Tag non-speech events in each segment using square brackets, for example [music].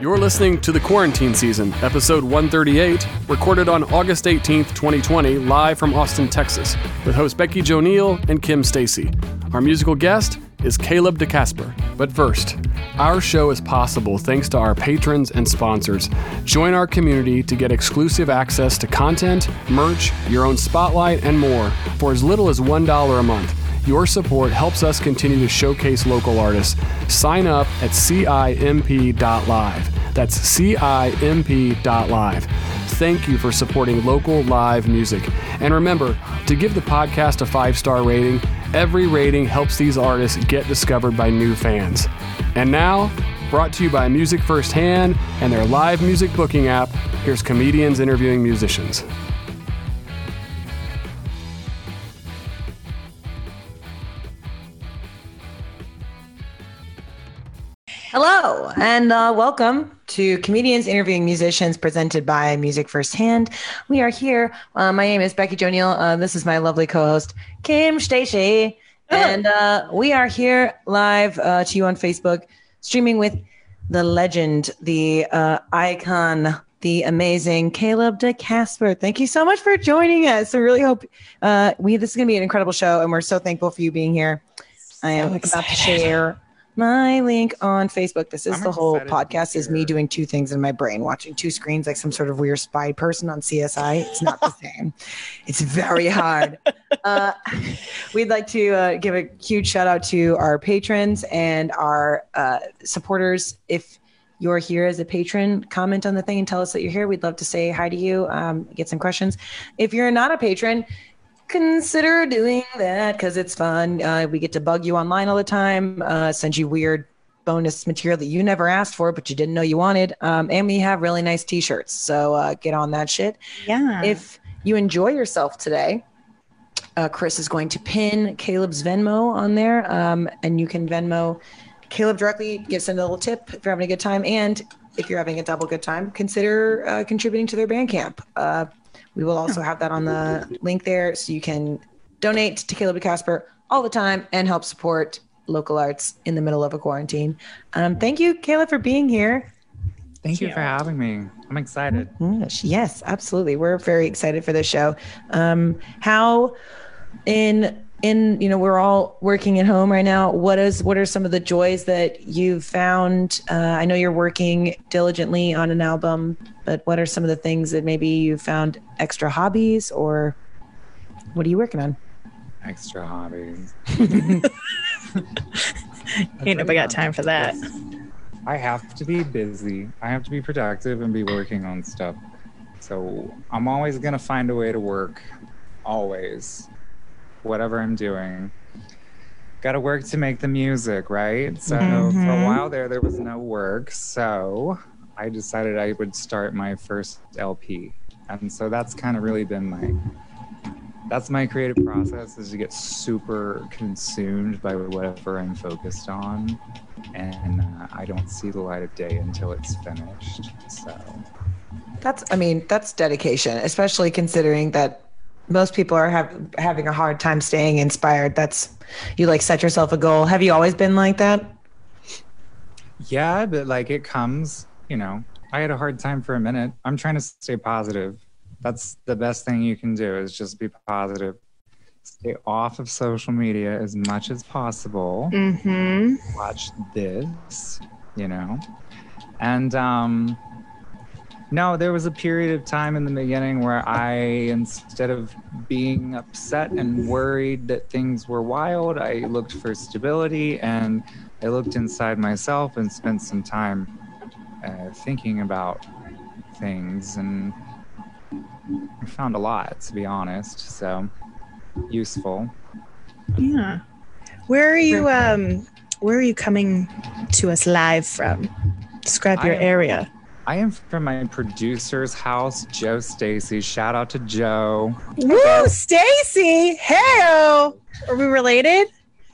You're listening to The Quarantine Season, episode 138, recorded on August 18th, 2020, live from Austin, Texas, with host Becky Jo Neal and Kim Stacy. Our musical guest is Caleb DeCasper. But first, our show is possible thanks to our patrons and sponsors. Join our community to get exclusive access to content, merch, your own spotlight, and more for as little as $1 a month. Your support helps us continue to showcase local artists. Sign up at CIMP.live. That's CIMP.live. Thank you for supporting local live music. And remember to give the podcast a five star rating. Every rating helps these artists get discovered by new fans. And now, brought to you by Music Firsthand and their live music booking app, here's comedians interviewing musicians. Hello, and uh, welcome to Comedians Interviewing Musicians presented by Music Firsthand. We are here. Uh, my name is Becky Jo Neal. Uh, this is my lovely co host, Kim Stacy. And uh, we are here live uh, to you on Facebook, streaming with the legend, the uh, icon, the amazing Caleb DeCasper. Thank you so much for joining us. I really hope we this is going to be an incredible show, and we're so thankful for you being here. I am about to share my link on Facebook. This is I'm the whole podcast is me doing two things in my brain, watching two screens like some sort of weird spy person on CSI. It's not the [laughs] same. It's very hard. Uh, [laughs] we'd like to uh, give a huge shout out to our patrons and our uh, supporters. If you're here as a patron, comment on the thing and tell us that you're here. We'd love to say hi to you, um, get some questions. If you're not a patron, consider doing that because it's fun. Uh, we get to bug you online all the time, uh, send you weird bonus material that you never asked for, but you didn't know you wanted. Um, and we have really nice t shirts. So uh, get on that shit. Yeah. If you enjoy yourself today, uh, Chris is going to pin Caleb's Venmo on there, um, and you can Venmo Caleb directly. Give send a little tip if you're having a good time, and if you're having a double good time, consider uh, contributing to their Bandcamp. We will also have that on the link there, so you can donate to Caleb Casper all the time and help support local arts in the middle of a quarantine. Um, thank you, Caleb, for being here. Thank you for having me. I'm excited. Yes, yes, absolutely. We're very excited for this show. Um, how in in you know we're all working at home right now. What is what are some of the joys that you've found? Uh, I know you're working diligently on an album, but what are some of the things that maybe you found extra hobbies or what are you working on? Extra hobbies. [laughs] Ain't nobody got time for that. I have to be busy. I have to be productive and be working on stuff. So I'm always going to find a way to work. Always. Whatever I'm doing. Got to work to make the music, right? So for a Mhm. while there, there was no work. So I decided I would start my first LP. And so that's kind of really been my that's my creative process is to get super consumed by whatever I'm focused on, and uh, I don't see the light of day until it's finished. So That's I mean that's dedication, especially considering that most people are have, having a hard time staying inspired. That's you like set yourself a goal. Have you always been like that? yeah, but like it comes, you know. I had a hard time for a minute. I'm trying to stay positive. That's the best thing you can do is just be positive. Stay off of social media as much as possible. Mm-hmm. watch this, you know. And um no, there was a period of time in the beginning where I instead of being upset and worried that things were wild, I looked for stability and I looked inside myself and spent some time uh, thinking about things and I found a lot to be honest. So useful. Yeah. Where are you um where are you coming to us live from? Describe your am- area. I am from my producer's house, Joe Stacy. Shout out to Joe. Woo, Stacy! Hell! Are we related?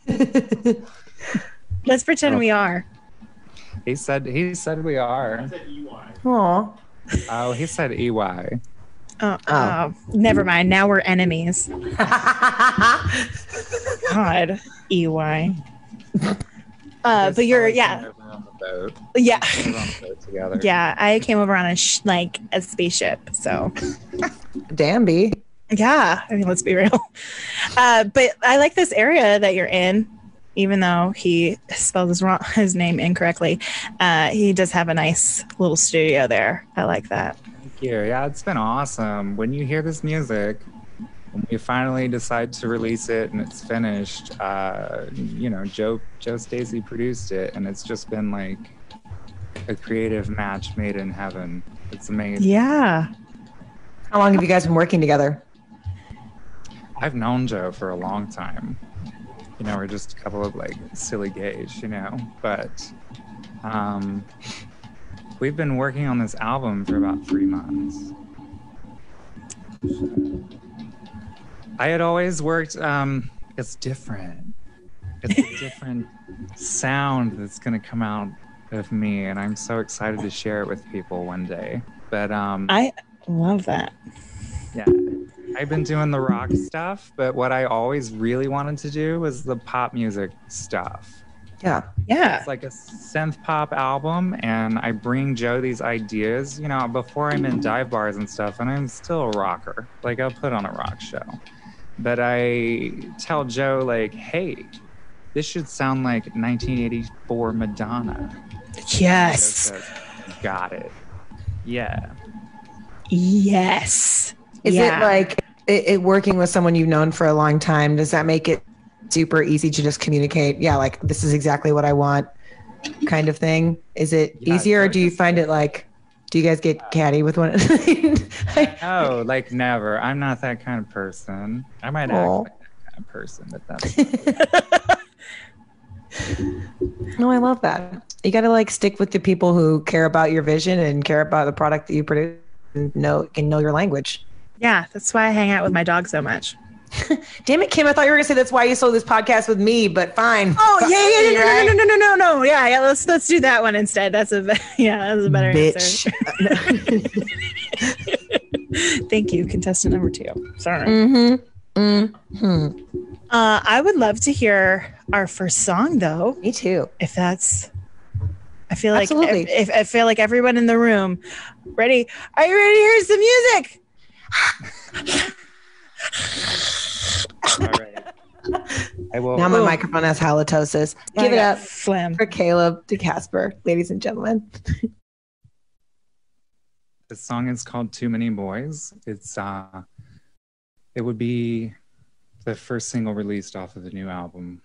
[laughs] Let's pretend we oh. are. He said he said we are. Aw. Oh, he said EY. Oh, uh, Oh. Uh, oh, never mind. Now we're enemies. [laughs] God, EY. Uh, but you're yeah. on boat. Yeah. On boat together. Yeah, I came over on a sh- like a spaceship. So Damn, B. yeah, I mean, let's be real. Uh, but I like this area that you're in, even though he spelled his wrong his name incorrectly. Uh, he does have a nice little studio there. I like that. Thank you. Yeah, it's been awesome. When you hear this music, when we finally decide to release it and it's finished, uh, you know, Joe Joe Stacy produced it, and it's just been like a creative match made in heaven. It's amazing. Yeah. How long have you guys been working together? I've known Joe for a long time. You know, we're just a couple of like silly gays, you know, but um, we've been working on this album for about three months. I had always worked, um, it's different. It's a different sound that's going to come out of me, and I'm so excited to share it with people one day. But um, I love that. yeah. I've been doing the rock stuff, but what I always really wanted to do was the pop music stuff. Yeah. Yeah. It's like a synth pop album, and I bring Joe these ideas, you know, before I'm in dive bars and stuff, and I'm still a rocker. Like, I'll put on a rock show. But I tell Joe, like, hey, this should sound like 1984 Madonna. Yes. says, Got it. Yeah. Is Yes. Yeah. it like it, it working with someone you've known for a long time? Does that make it super easy to just communicate? Yeah, like this is exactly what I want, kind of thing. Is it Yeah, easier, or do you find it like? Do you guys get catty with one? [laughs] I- Oh, like never. I'm not that kind of person. I might Aw. act like that kind of person, but that's [laughs] no, I love that. You got to like stick with the people who care about your vision and care about the product that you produce and know can know your language. yeah. That's why I hang out with my dog so much. [laughs] Damn it, Kim! I thought you were gonna say that's why you sold this podcast with me, but fine. Oh yeah, yeah, no, no, no, no, no, no, no, no. Yeah, yeah. Let's let's do that one instead. That's a [laughs] yeah, that's a better Bitch. answer. [laughs] Thank you, contestant number two. Sorry. mm-hmm. Mm-hmm. Uh, I would love to hear our first song though, Me too. if that's. I feel like Absolutely. if, if I feel like everyone in the room, ready? Are you ready to hear some music? All right. [laughs] I will. Now my Ooh. microphone has halitosis. Give it up slam. for Caleb to Casper, ladies and gentlemen. [laughs] the song is called Too Many Boys. It's uh it would be the first single released off of the new album.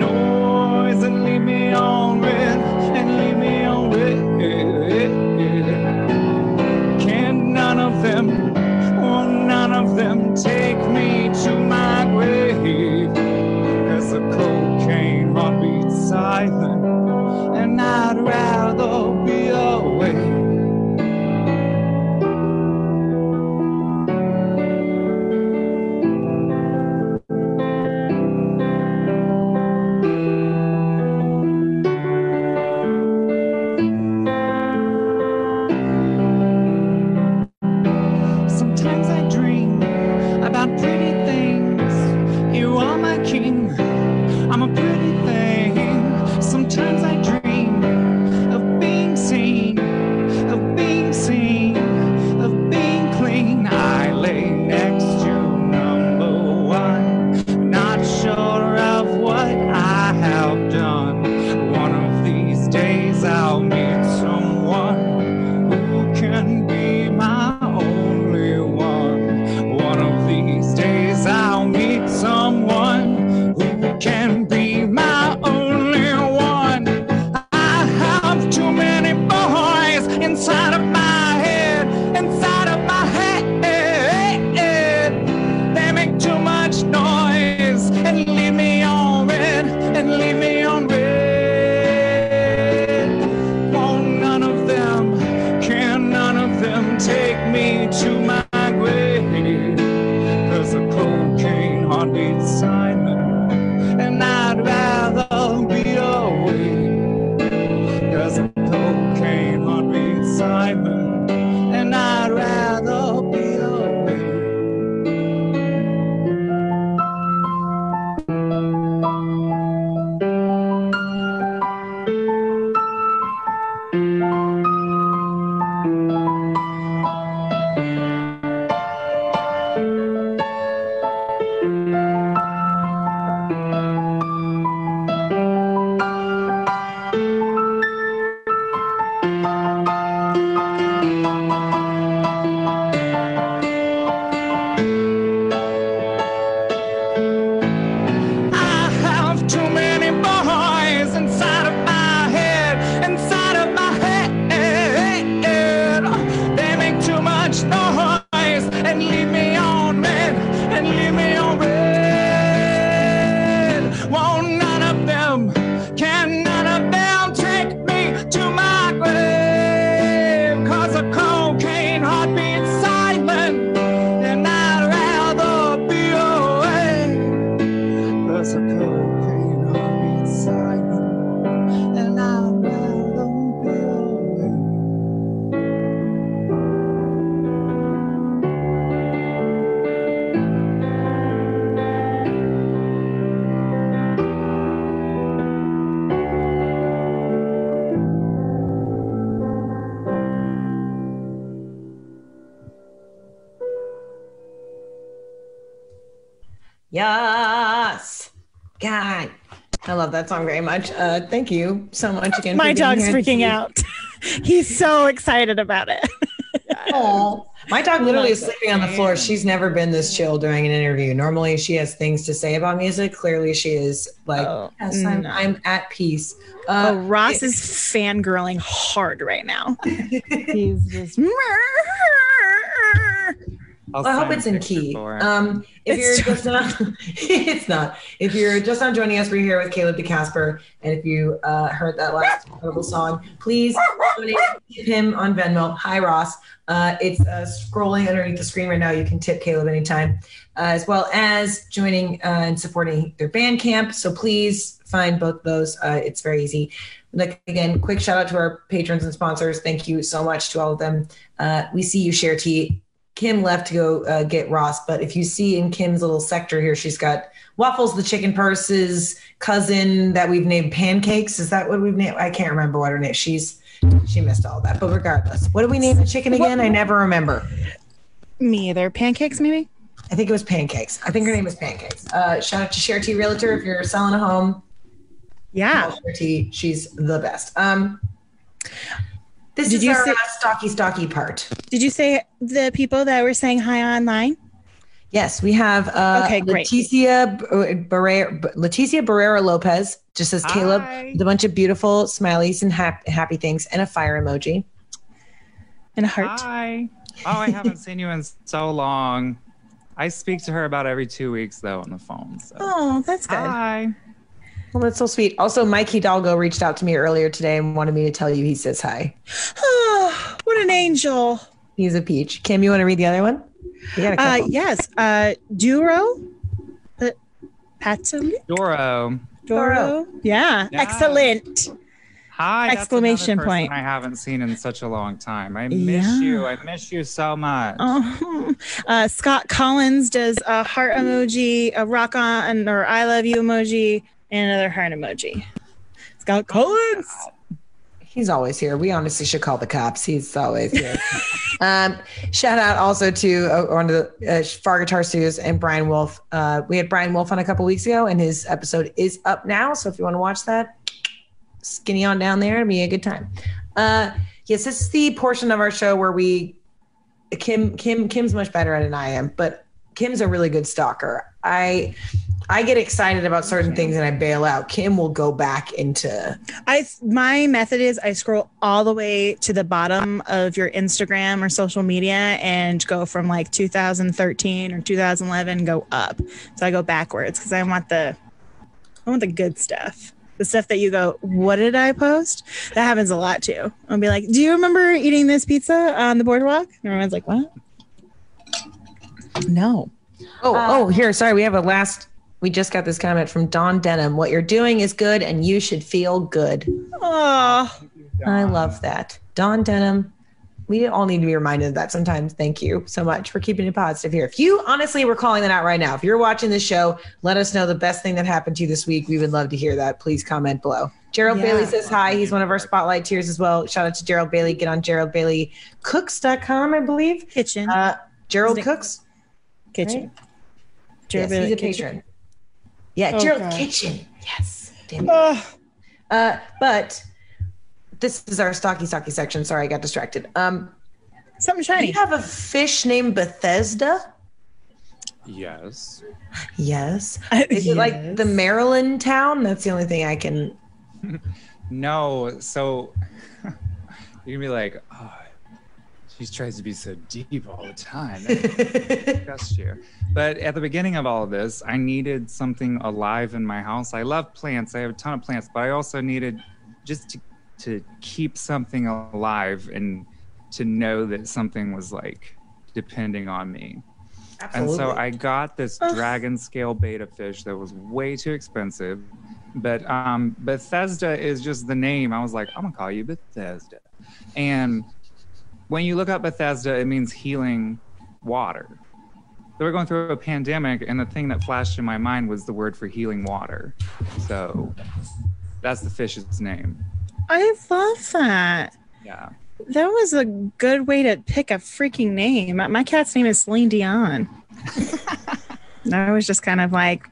Noise and leave me on red, and leave me on red. Can none of them, oh, none of them take me to my grave? As the cocaine run beside I'm very much. Uh, thank you so much again. My for being dog's here. freaking out. [laughs] He's so excited about it. Aw. My dog literally is sleeping on the floor. She's never been this chill during an interview. Normally, she has things to say about music. Clearly, she is like, Oh, yes, I'm, no. I'm at peace. Oh, Uh, Ross is fangirling hard right now. [laughs] He's just. [laughs] I'll I hope it's in key. Um, if It's you're just not, [laughs] it's not. If you're just not joining us, we're here with Caleb DeCasper, and if you uh, heard that last incredible song, please donate tip him on Venmo. Hi Ross. Uh, it's uh, scrolling underneath the screen right now. You can tip Caleb anytime, uh, as well as joining uh, and supporting their Bandcamp. So please find both those. Uh, it's very easy. Like again, quick shout out to our patrons and sponsors. Thank you so much to all of them. Uh, we see you, Share Tea. Kim left to go uh, get Ross, but if you see in Kim's little sector here, she's got Waffles, the chicken purse's cousin that we've named Pancakes. Is that what we've named? I can't remember what her name. She's she missed all that, but regardless, what do we name the chicken again? I never remember. Me either. Pancakes, maybe? I think it was Pancakes. I think her name is Pancakes. Uh, shout out to Share Tea Realtor if you're selling a home. Yeah. Share Tea, she's the best. Um, this Did is you our say- stocky stocky part. Did you say the people that were saying hi online? Yes, we have uh, Okay, great. Leticia Barrera, Leticia Barrera Lopez. Just says Caleb Hi. with a bunch of beautiful smileys and hap- happy things and a fire emoji. And a heart. Hi. Oh, I haven't seen you in so long. I speak to her about every two weeks though on the phone. So. Oh, that's good. Hi. Well, that's so sweet. Also, Mike Hidalgo reached out to me earlier today and wanted me to tell you he says hi. Oh, [sighs] what an angel. He's a peach. Kim, you want to read the other one? Got a Uh, yes. Uh, Duro. Uh, Patsy? Doro. Doro. Yeah. Yeah. Excellent. Hi. Exclamation another point. I haven't seen in such a long time. I miss Yeah. you. I miss you so much. Oh, [laughs] uh, Scott Collins does a heart emoji, a rock on, or I love you emoji. And another heart emoji. Scott Collins. He's always here. We honestly should call the cops. He's always here. [laughs] um, shout out also to uh, one of the uh, Far Guitar Studios and Brian Wolf. Uh, we had Brian Wolf on a couple weeks ago, and his episode is up now. So if you want to watch that, skinny on down there. It'll be a good time. Uh, yes, this is the portion of our show where we Kim Kim Kim's much better at it than I am, but Kim's a really good stalker. I I get excited about certain things and I bail out. Kim will go back into I my method is I scroll all the way to the bottom of your Instagram or social media and go from like 2013 or 2011 go up. So I go backwards because I want the I want the good stuff. The stuff that you go, what did I post? That happens a lot too. I'll be like, do you remember eating this pizza on the boardwalk? And everyone's like, what? No. Oh, oh, here, sorry, we have a last we just got this comment from Don Denham. What you're doing is good and you should feel good. Oh, I love that. Don Denham. We all need to be reminded of that sometimes. Thank you so much for keeping it positive here. If you honestly were calling that out right now, if you're watching this show, let us know the best thing that happened to you this week. We would love to hear that. Please comment below. Gerald Yeah. Bailey says hi. He's one of our spotlight tiers as well. Shout out to Gerald Bailey. Get on geraldbaileycooks.com, I believe. kitchen. Uh, Gerald Cooks. Kitchen. Yes, Gerald he's a Kitchen. patron. Yeah, Oh, Gerald God. Kitchen. Yes. Damn it. Oh, Uh, but this is our stocky stocky section. Sorry, I got distracted. Um, something do shiny. you have a fish named Bethesda? Yes. Yes. [laughs] Is it like the Maryland town? That's the only thing I can. [laughs] No, so [laughs] you're gonna be like, oh, she tries to be so deep all the time. That's [laughs] disgust you. But at the beginning of all of this, I needed something alive in my house. I love plants. I have a ton of plants, but I also needed just to, to keep something alive and to know that something was like depending on me. Absolutely. And so I got this dragon scale betta fish that was way too expensive. But um, Bethesda is just the name. I was like, I'm gonna call you Bethesda. And when you look up Bethesda, it means healing water. So we're going through a pandemic, and the thing that flashed in my mind was the word for healing water. So that's the fish's name. I love that. Yeah. That was a good way to pick a freaking name. My- My cat's name is Celine Dion. [laughs] I was just kind of like,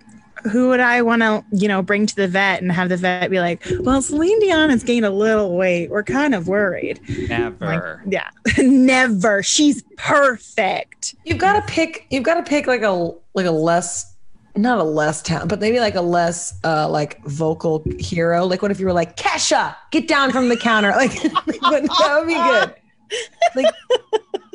who would I want to, you know, bring to the vet and have the vet be like, well, Celine Dion has gained a little weight. We're kind of worried. Never. Like, yeah, [laughs] never. She's perfect. You've got to pick. You've got to pick like a like a less, not a less talent, but maybe like a less uh like vocal hero. Like what if you were like Kesha, get down from the counter? [laughs] Like, [laughs] like, that would be good. Like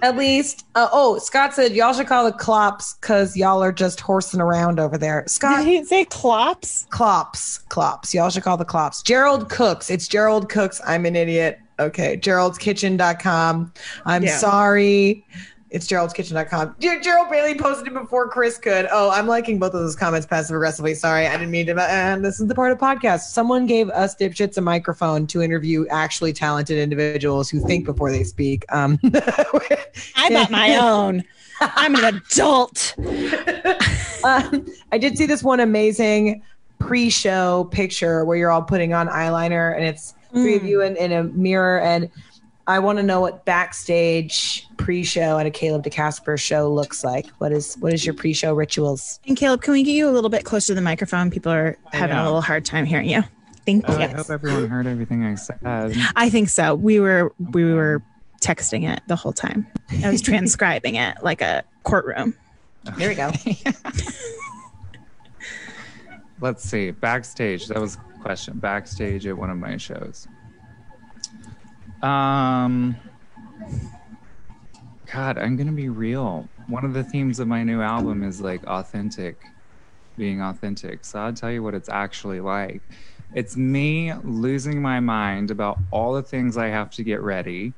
at least. Uh, oh, Scott said y'all should call the Clops because y'all are just horsing around over there. Did Scott, he say clops? Clops, Clops. Y'all should call the Clops. Gerald Cooks. It's Gerald Cooks. I'm an idiot. Okay. Gerald'sKitchen.com. I'm Yeah. sorry. It's Gerald'sKitchen.com. Dear Gerald Bailey posted it before Chris could. Oh, I'm liking both of those comments passive aggressively. Sorry, I didn't mean to. And this is the part of podcast. Someone gave us dipshits a microphone to interview actually talented individuals who think before they speak. Um, [laughs] I bought my [laughs] own. I'm an adult. [laughs] um, I did see this one amazing pre-show picture where you're all putting on eyeliner and it's three of you in, in a mirror and I want to know what backstage pre-show at a Caleb DeCasper show looks like. What is what is your pre-show rituals? And Caleb, can we get you a little bit closer to the microphone? People are oh, having a little hard time hearing you. Thank Oh, you. I hope everyone heard everything I said. I think so. We were we were texting it the whole time. I was [laughs] transcribing it like a courtroom. There we go. [laughs] Let's see. Backstage. That was a question. Backstage at one of my shows. Um God, I'm gonna be real. One of the themes of my new album is like authentic, being authentic. So I'll tell you what it's actually like. It's me losing my mind about all the things I have to get ready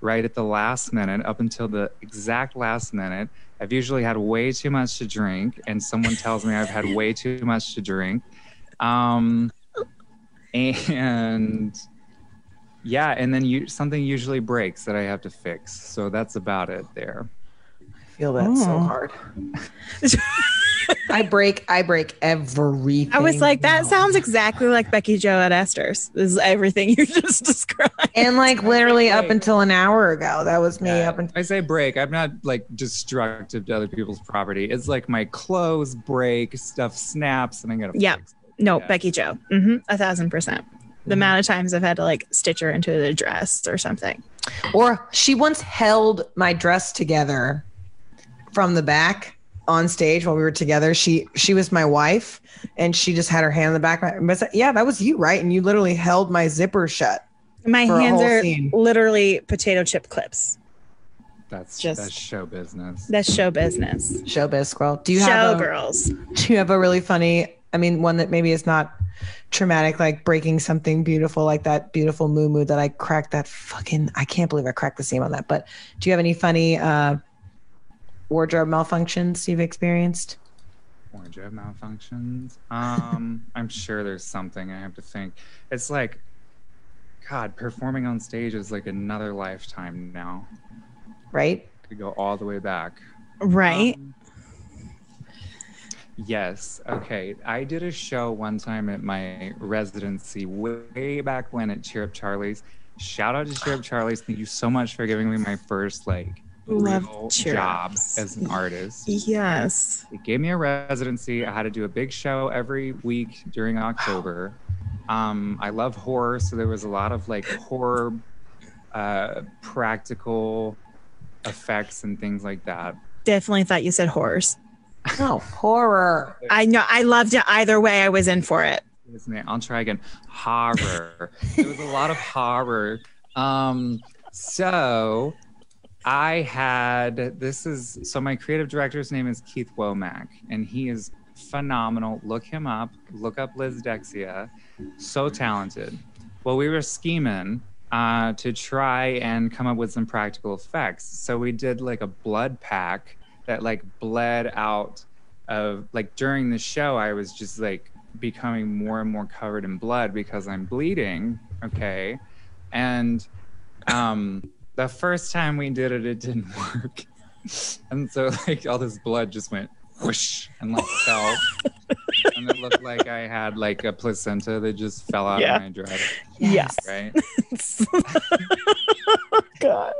right at the last minute up until the exact last minute. I've usually had way too much to drink, and someone tells me I've had way too much to drink. Um, and yeah, and then you something usually breaks that I have to fix. So that's about it there. I feel that so Oh. hard. I break. I break everything. I was like, that No. sounds exactly like Becky Jo at Esther's. This is everything you [laughs] just described. And like literally up until an hour ago, that was me Yeah, up until. I say break. I'm not like destructive to other people's property. It's like my clothes break, stuff snaps, and I gotta Yeah. fix it. No, Yeah. Becky Jo. hmm a thousand percent. The mm-hmm. amount of times I've had to like stitch her into the dress or something. Or she once held my dress together from the back on stage while we were together. She she was my wife, and she just had her hand in the back. of my- but Yeah, that was you, right? And you literally held my zipper shut. My hands are scene. literally potato chip clips. That's Just- that's show business. That's show business. Showbiz squirrel. Do you show have a, girls. do you have a really funny? I mean, one that maybe is not traumatic, like breaking something beautiful, like that beautiful muumuu that I cracked that fucking. I can't believe I cracked the seam on that. But do you have any funny uh, wardrobe malfunctions you've experienced? Wardrobe malfunctions. Um, [laughs] I'm sure there's something I have to think. It's like, God, performing on stage is like another lifetime now. Right? Could go all the way back. Right. Um, yes. Okay. I did a show one time at my residency way back when at Cheer Up Charlie's. Shout out to Cheer Up Charlie's. Thank you so much for giving me my first like Love job as an artist. yes. It gave me a residency. I had to do a big show every week during October. Um, I love horror, so there was a lot of like horror uh, practical effects and things like that. Definitely thought you said horrors. Oh, horror. I know. I loved it either way. I was in for it. Isn't it? I'll try again. Horror. [laughs] there was a lot of horror. Um, so I had this is so my creative director's name is Keith Womack, and he is phenomenal. Look him up. Look up Liz Dexia. So talented. Well, we were scheming uh, to try and come up with some practical effects. So we did like a blood pack that like bled out of like during the show. I was just like becoming more and more covered in blood because I'm bleeding. Okay, and um, the first time we did it, it didn't [laughs] work, and so like all this blood just went whoosh and like fell. And it looked like I had like a placenta that just fell out Yeah. of my dress, Yes. right? [laughs] God.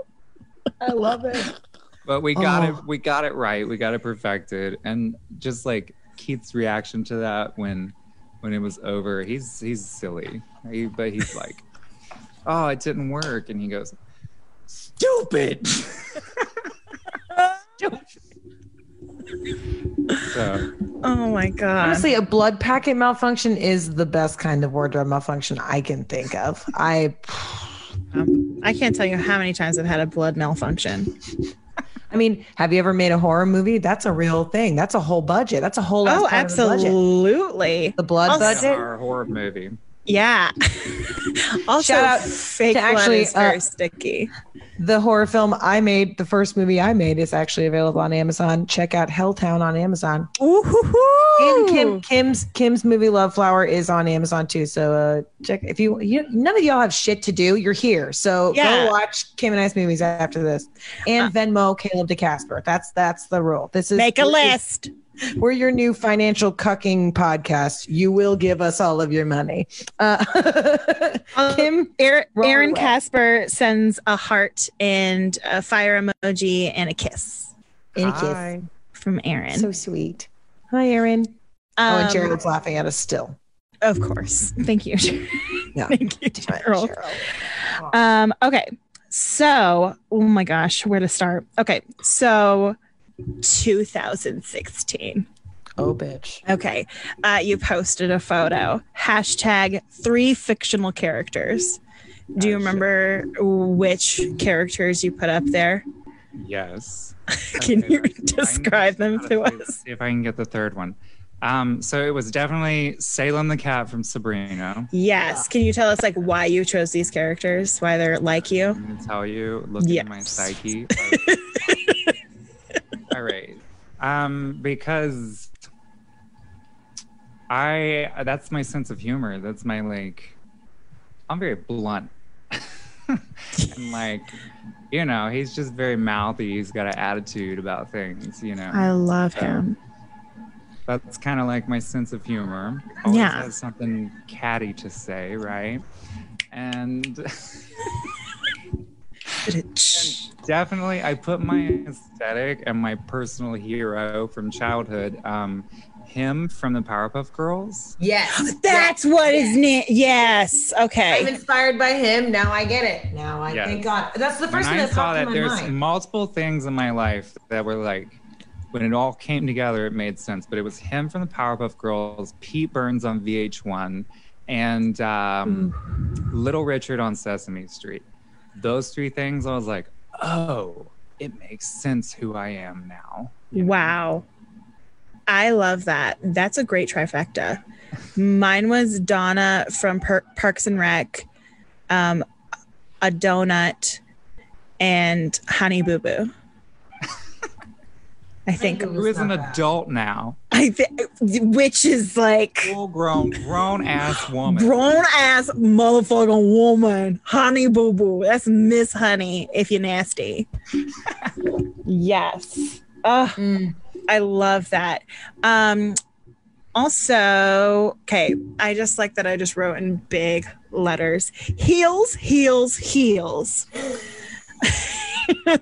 I love it. But we got Oh. it. We got it right. We got it perfected. And just like Keith's reaction to that when when it was over, he's he's silly. He, but he's like, [laughs] "Oh, it didn't work," and he goes, [laughs] "Stupid." so Oh my God. Honestly, a blood packet malfunction is the best kind of wardrobe malfunction I can think of. I, [laughs] Um, I can't tell you how many times I've had a blood malfunction. I mean, have you ever made a horror movie? That's a real thing. That's a whole budget. That's a whole. Oh, that's part of the budget. absolutely. The blood Also- it's budget. horror, horror movie. Yeah. [laughs] also, Shout out fake actually, is very uh, sticky. The horror film I made, the first movie I made, is actually available on Amazon. Check out Helltown on Amazon. Ooh. And Kim Kim's Kim's movie Love Flower is on Amazon too. So uh, check if you, you none of y'all have shit to do. You're here, so Yeah. go watch Kim and I's movies after this, and Venmo Caleb DeCasper. That's that's the rule. This is Make a this is- list. We're your new financial cucking podcast. You will give us all of your money. Uh, [laughs] Kim, Aaron, Aaron. Casper sends a heart and a fire emoji and a kiss kiss. Hi. from Aaron. So sweet. Hi, Aaron. oh, and Um, Jared's laughing at us still. Of course. Thank you. [laughs] Yeah. Thank you, Gerald. Um, okay. So, oh my gosh, where to start? Okay. So, 2016. Oh, bitch. Okay. Uh, you posted a photo. Hashtag three fictional characters. Do you Oh, remember which characters you put up there? Yes. [laughs] Can Okay, you let's see if I can- describe them to see- us? See if I can get the third one. Um, so it was definitely Salem the cat from Sabrina. Yes. Can you tell us like why you chose these characters? Why they're like you? I'm gonna tell you, look at my psyche. [laughs] All right. Um, because I that's my sense of humor. That's my like I'm very blunt. [laughs] and like, you know, he's just very mouthy. He's got an attitude about things, you know. I love So- him. That's kind of like my sense of humor. Always Yeah. has something catty to say, right? And [laughs] definitely, I put my aesthetic and my personal hero from childhood, um, him from the Powerpuff Girls. Yes. [gasps] That's what his name. Yes. I'm Okay. inspired by him. Now I get it. Now I Yes. thank God. That's the When first thing I that saw popped that, there's mind. multiple things in my life that were like, when it all came together, it made sense. But it was him from the Powerpuff Girls, Pete Burns on VH1, and um, Little Richard on Sesame Street. Those three things, I was like, oh, it makes sense who I am now. you know? Wow. I love that. That's a great trifecta. Mine was Donna from per- Parks and Rec, um, a donut, and Honey Boo Boo. I think. Who is an bad. adult now? I think, which is like Full grown, grown ass [sighs] woman. grown ass motherfucking woman, Honey Boo Boo. That's Miss Honey if you're nasty. [laughs] yes. Oh, Mm. I love that. Um, also, okay, I just like that I just wrote in big letters heels, heels, heels. [laughs]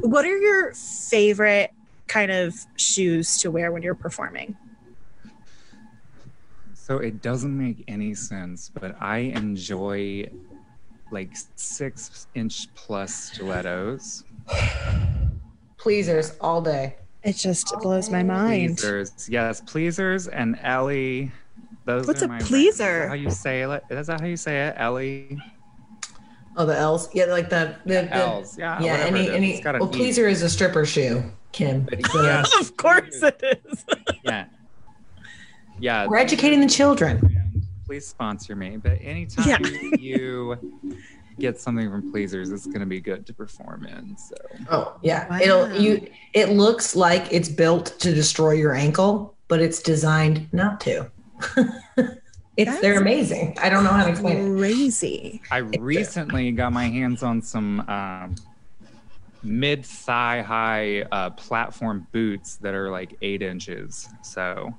what are your favorite kind of shoes to wear when you're performing? So it doesn't make any sense, but I enjoy like six inch plus stilettos. Pleasers all day. It just blows my mind. Pleasers. Yes, pleasers and Ellie. Those What's are a my brands. pleaser? Is that how you say it? Is that how you say it? Ellie? Oh, the L's. Yeah, like the the, the L's. Yeah, Yeah, whatever any it is. any. It's got an Well, E. pleaser is a stripper shoe, Kim. But So [laughs] Of course it is. yeah. Yeah. We're educating the children. Please sponsor me. But anytime Yeah. you get something from Pleasers, it's going to be good to perform in. So Oh yeah, Wow. it'll you. It looks like it's built to destroy your ankle, but it's designed not to. [laughs] it's they're amazing. I don't know how to explain it. Crazy. I recently got my hands on some um, mid thigh high uh, platform boots that are like eight inches. So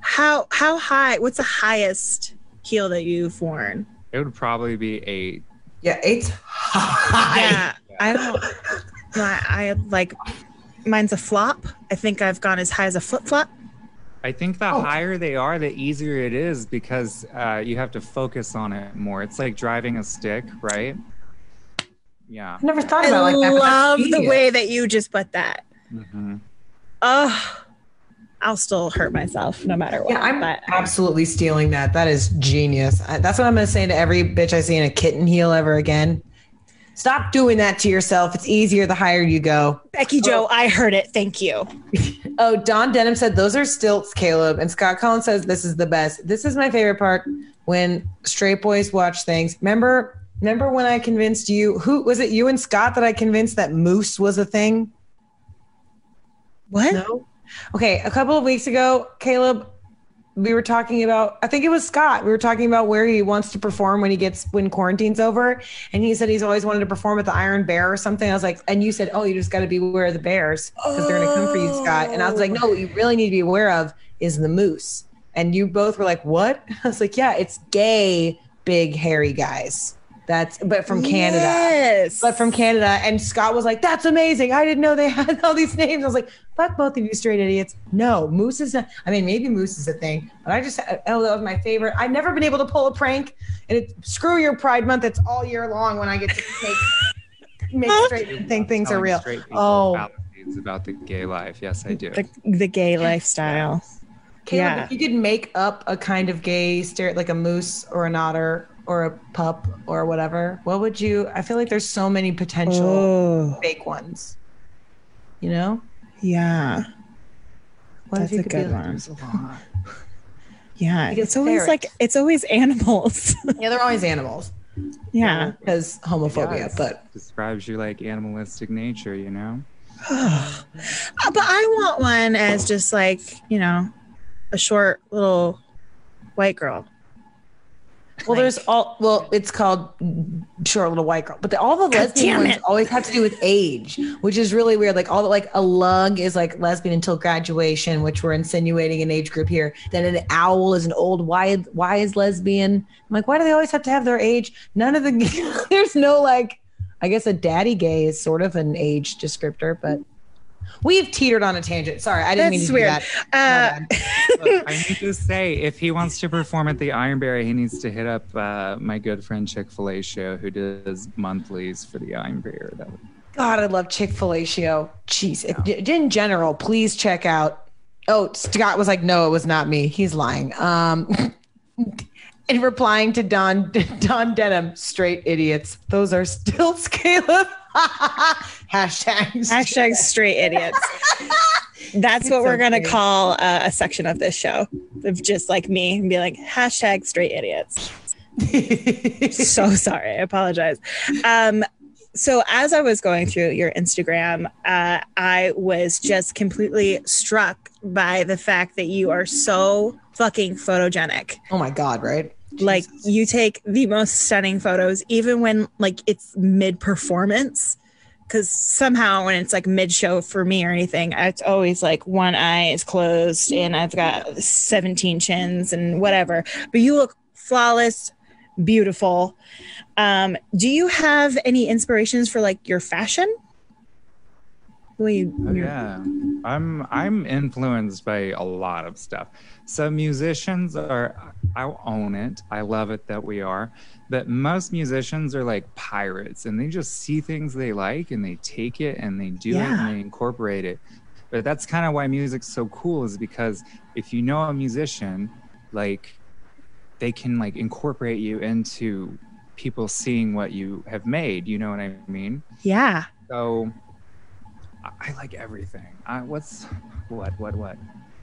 How how high? What's the highest heel that you've worn? it would probably be eight. Yeah, it's high. Yeah, I don't. I, I like mine's a flop. I think I've gone as high as a flip flop. I think the Oh. higher they are, the easier it is because uh, you have to focus on it more. It's like driving a stick, right? Yeah. I never thought I about it like that. but that's love the genius. way that you just put that. hmm Oh, I'll still hurt myself no matter what. Yeah, I'm but absolutely stealing that. That is genius. I, that's what I'm going to say to every bitch I see in a kitten heel ever again. Stop doing that to yourself. It's easier the higher you go. Becky Jo, I heard it. Thank you. [laughs] Oh, Don Denham said those are stilts, Caleb. And Scott Collins says this is the best. This is my favorite part when straight boys watch things. Remember, remember when I convinced you? Who was it? You and Scott that I convinced that moose was a thing. What? No. Okay, a couple of weeks ago, Caleb, we were talking about. I think it was Scott. We were talking about where he wants to perform when he gets when quarantine's over, and he said he's always wanted to perform at the Iron Bear or something. I was like, and you said, oh, you just got to be aware of the bears because they're gonna come for you, Scott. And I was like, no, what you really need to be aware of is the moose. And you both were like, what? [laughs] I was like, yeah, it's gay, big, hairy guys. That's but from Canada Yes. but from Canada. And Scott was like, "That's amazing! I didn't know they [laughs] had all these names." I was like, "Fuck both of you, straight idiots!" No, Moose is. Not, I mean, maybe Moose is a thing, but I just oh, that was my favorite. I've never been able to pull a prank, and it screw your Pride Month. It's all year long when I get to make [laughs] make straight [laughs] think things are real. straight people Oh. fallacies about the gay life. Yes, I do. the, the gay lifestyle. Caleb, Yeah. if you could make up a kind of gay stare like a moose or an otter or a pup or whatever, what would you? I feel like there's so many potential Oh, fake ones. You know, yeah. what That's if you a could good be like, one. "There's. [laughs] Yeah. Because It's always ferrets. like, it's always animals. [laughs] Yeah, they're always animals yeah. because homophobia. Yes. But describes you like animalistic nature, you know? [sighs] Uh, but I want one as just like, you know, a short little white girl. Well, there's all. Well, it's called short little white girl, but the, all the lesbian ones always have to do with age, which is really weird. Like all the like a lug is like lesbian until graduation, which we're insinuating an age group here. Then an owl is an old. Why? Why is lesbian? I'm like, why do they always have to have their age? None of the. [laughs] there's no like. I guess a daddy gay is sort of an age descriptor, but we've teetered on a tangent. Sorry, I didn't mean That's to weird. do that. Uh, [laughs] Look, I need to say, if he wants to perform at the Iron Bear, he needs to hit up uh, my good friend Chick Fil A show, who does monthlies for the Iron Bear. That would God, I love Chick Fil A show. Jeez, If- in general, please check out. Oh, Scott was like, "No, it was not me. He's lying." Um, [laughs] in replying to Don [laughs] Don Denham, straight idiots. Those are still Scala [laughs] hashtags. hashtag straight idiots. That's what It's we're gonna okay. call uh, a section of this show of just like me and be like hashtag straight idiots. [laughs] so sorry. I apologize. Um, so as I was going through your Instagram, uh, I was just completely struck by the fact that you are so fucking photogenic. oh my God! Right? Like you take the most stunning photos, even when like it's mid performance. Because somehow when it's like mid show for me or anything, it's always like one eye is closed and I've got 17 chins and whatever. But you look flawless, beautiful. Um, do you have any inspirations for like your fashion? Oh yeah, I'm I'm influenced by a lot of stuff. So musicians are, I'll own it. I love it that we are, but most musicians are like pirates, and they just see things they like and they take it and they do it and they incorporate it. But that's kind of why music's so cool, is because if you know a musician, like they can like incorporate you into people seeing what you have made. You know what I mean? Yeah. So I, like everything. I, what's what what what?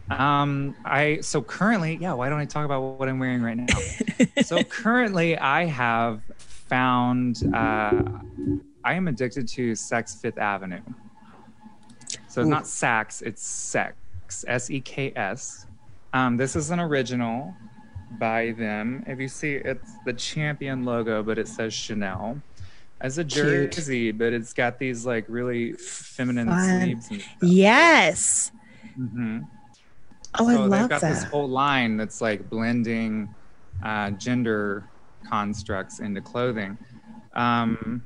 Um, I so currently, yeah. Why don't I talk about what I'm wearing right now? [laughs] so currently, I have found. Uh, I am addicted to Sex Fifth Avenue. So it's not Sax, it's Sex. S E K S. Um, this is an original by them. If you see, it's the champion logo, but it says Chanel. As a Cute. jersey, but it's got these like really feminine Fun. sleeves. Yes. hmm Oh, I so they've love got this whole line that's like blending uh, gender constructs into clothing. Um,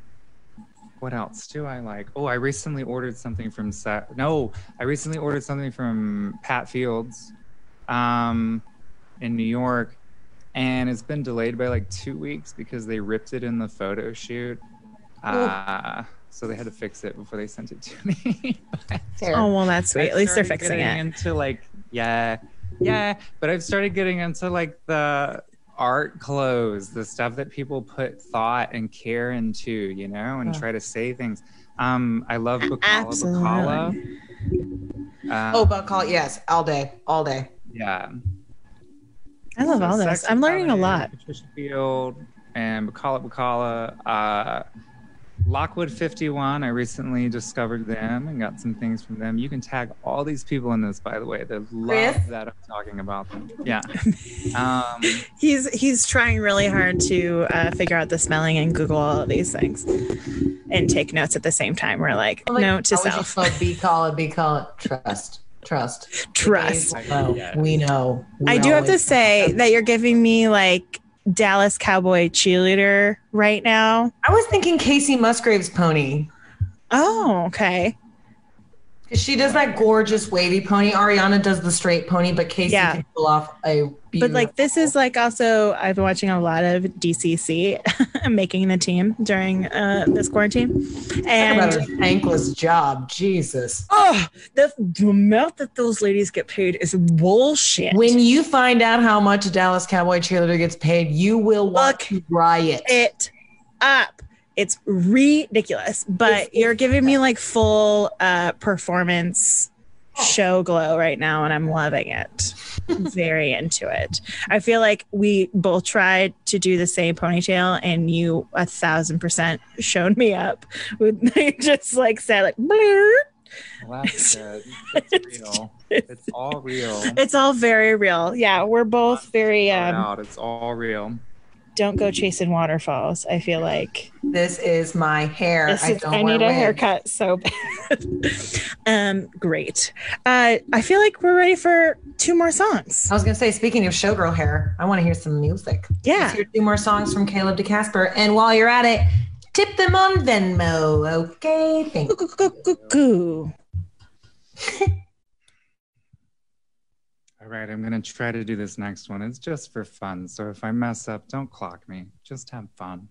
what else do I like? Oh, I recently ordered something from Sa- no, I recently ordered something from Pat Fields um, in New York, and it's been delayed by like two weeks because they ripped it in the photo shoot. Uh, so they had to fix it before they sent it to me. [laughs] Fair. Oh well, that's sweet. At least they're started fixing getting it. Into like, yeah, yeah. But I've started getting into like the art clothes, the stuff that people put thought and care into, you know, and Huh. try to say things. Um, I love Bcalla Absolutely. Bcalla. Uh, oh, but call yes, all day, all day. yeah. I love So all this. I'm learning a lot. Patricia Field and Bcalla Bcalla. Uh, Lockwood 51, I recently discovered them and got some things from them. You can tag all these people in this, by the way. They love Chris? that I'm talking about them. Yeah. [laughs] Um, He's he's trying really hard to uh, figure out the spelling and Google all of these things and take notes at the same time. We're like, Like, note to how would you self. spell Be call it, be call it. Trust, trust, [laughs] Trust. We know. Yeah. We know. We I do have to say that you're giving me like Dallas Cowboy cheerleader right now. I was thinking Kacey Musgraves' pony. Oh, okay. She does that gorgeous wavy pony. Ariana does the straight pony, but Kacey Yeah. can pull off a beautiful. But like this is like also I've been watching a lot of DCC [laughs] making the team during uh, this quarantine, and a thankless job. Jesus. oh, the, the amount that those ladies get paid is bullshit. When you find out how much a Dallas Cowboy cheerleader gets paid, you will want Look to riot. it up. It's ridiculous, but It's- you're giving me like full uh, performance show glow right now, and I'm loving it. Very into it. I feel like we both tried to do the same ponytail, and you a thousand percent showed me up. With [laughs] just like said like, "Bleep." well, that's good. [laughs] It's real. It's all real. it's all very real. Yeah, we're both very um, out. It's all real. Don't go chasing waterfalls. I feel like This is my hair. this I is, I, wear need a wigs. haircut so bad. [laughs] um, great. Uh, I feel like we're ready for two more songs. I was gonna say, speaking of showgirl hair, I want to hear some music. Yeah. Let's hear two more songs from Caleb DeCasper. And while you're at it, tip them on Venmo. Okay, thank Goo, [laughs] All right, I'm gonna try to do this next one. It's just for fun. So if I mess up, don't clock me. Just have fun.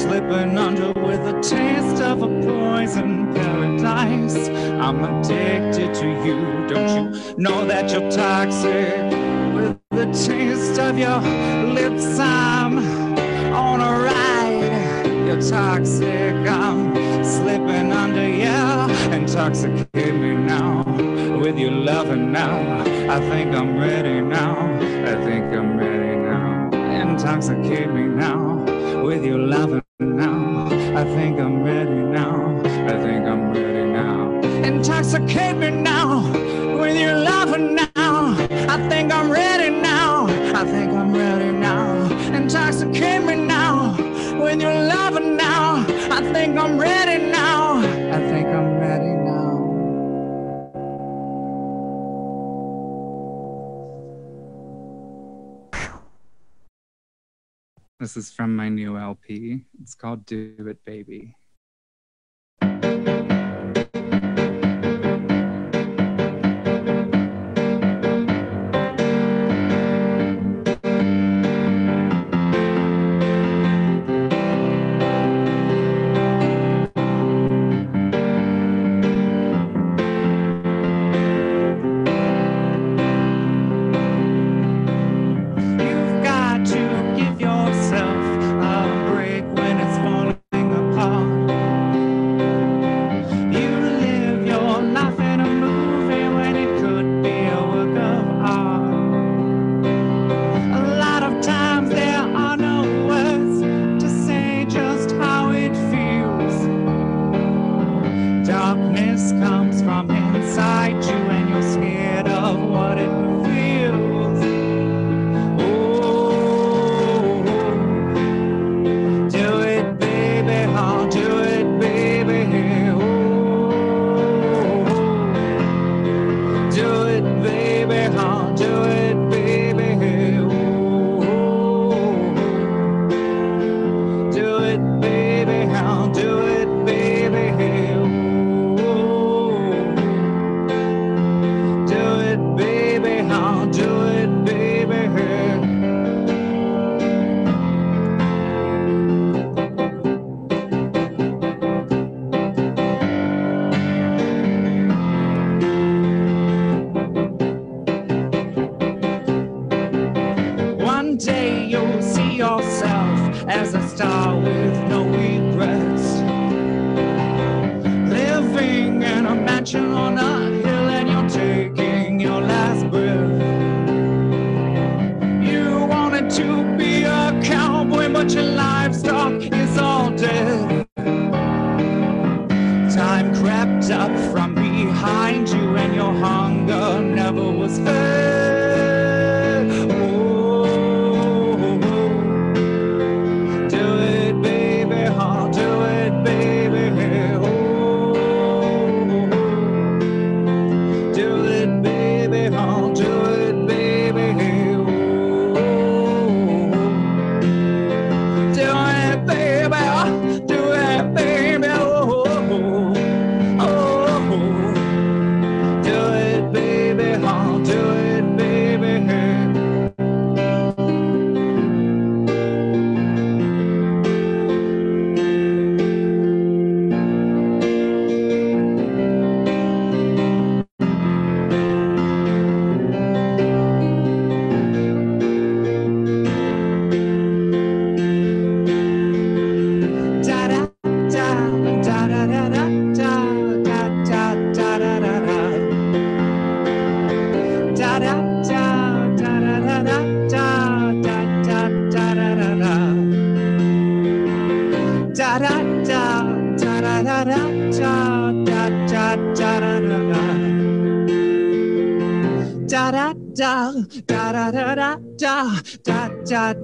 Slipping under with the taste of a poison paradise. I'm addicted to you. Don't you know that you're toxic? With the taste of your lips, I'm on a ride. You're toxic, I'm slipping under, yeah. Intoxicate me now with your loving now. I think I'm ready now. I think I'm ready now. Intoxicate me now with your loving This is from my new LP. It's called Do It Baby.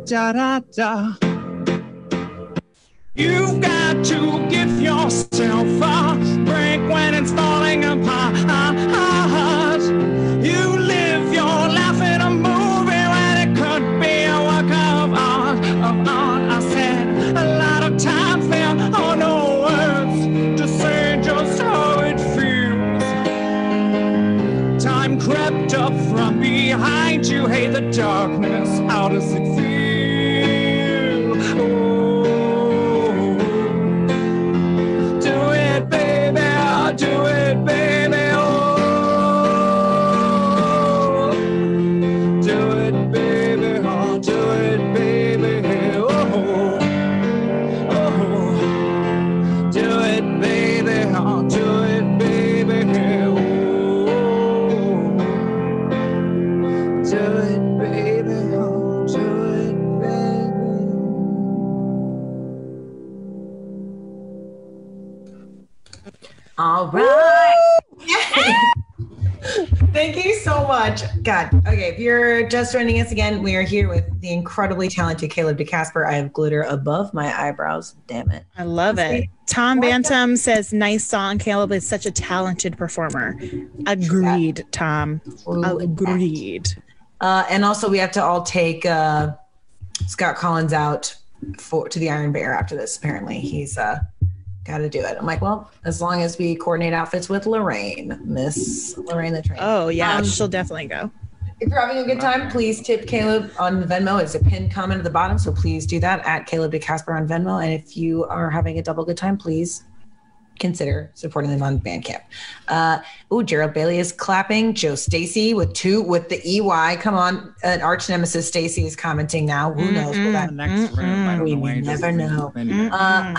Da da da You've got to give yourself a break when it's falling apart. You live your life in a movie when it could be a work of art. Of art. I said a lot of times there are no words to say just how it feels. Time crept up from behind you. Hey, the darkness, how does it feel? God. Okay, if you're just joining us again, we are here with the incredibly talented Caleb DeCasper. I have glitter above my eyebrows. Damn it. I love it. Tom Bantam says, "Nice song. Caleb is such a talented performer." Agreed, Tom. Agreed. Uh, and also, we have to all take uh, Scott Collins out for to the Iron Bear after this. Apparently, he's uh, got to do it. I'm like, well, as long as we coordinate outfits with Lorraine, Miss Lorraine the train. Oh yeah, Um, she'll definitely go. If you're having a good time, please tip Caleb on Venmo. It's a pinned comment at the bottom, so please do that at Caleb DeCasper on Venmo. And if you are having a double good time, please consider supporting them on Bandcamp. Uh, oh, Gerald Bailey is clapping. Joe Stacy with two with the EY. Come on, an arch nemesis Stacy is commenting now. Who knows? Will The that next room, by the We way, never know. continue. uh,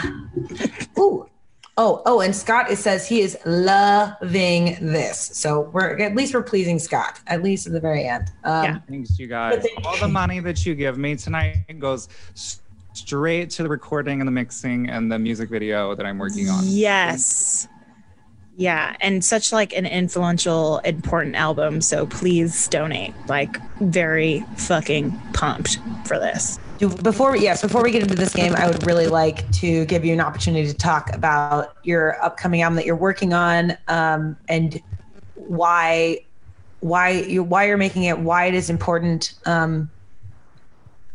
ooh. Oh, oh, and Scott it says he is loving this. So we're at least we're pleasing Scott, at least at the very end. Um, Yeah. Thanks, you guys. All the money that you give me tonight goes s- straight to the recording and the mixing and the music video that I'm working on. Yes. Yeah, and such like an influential, important album. So please donate. Like, very fucking pumped for this. Before we, yes, before we get into this game, I would really like to give you an opportunity to talk about your upcoming album that you're working on, um, and why, why you why you're making it, why it is important. Um,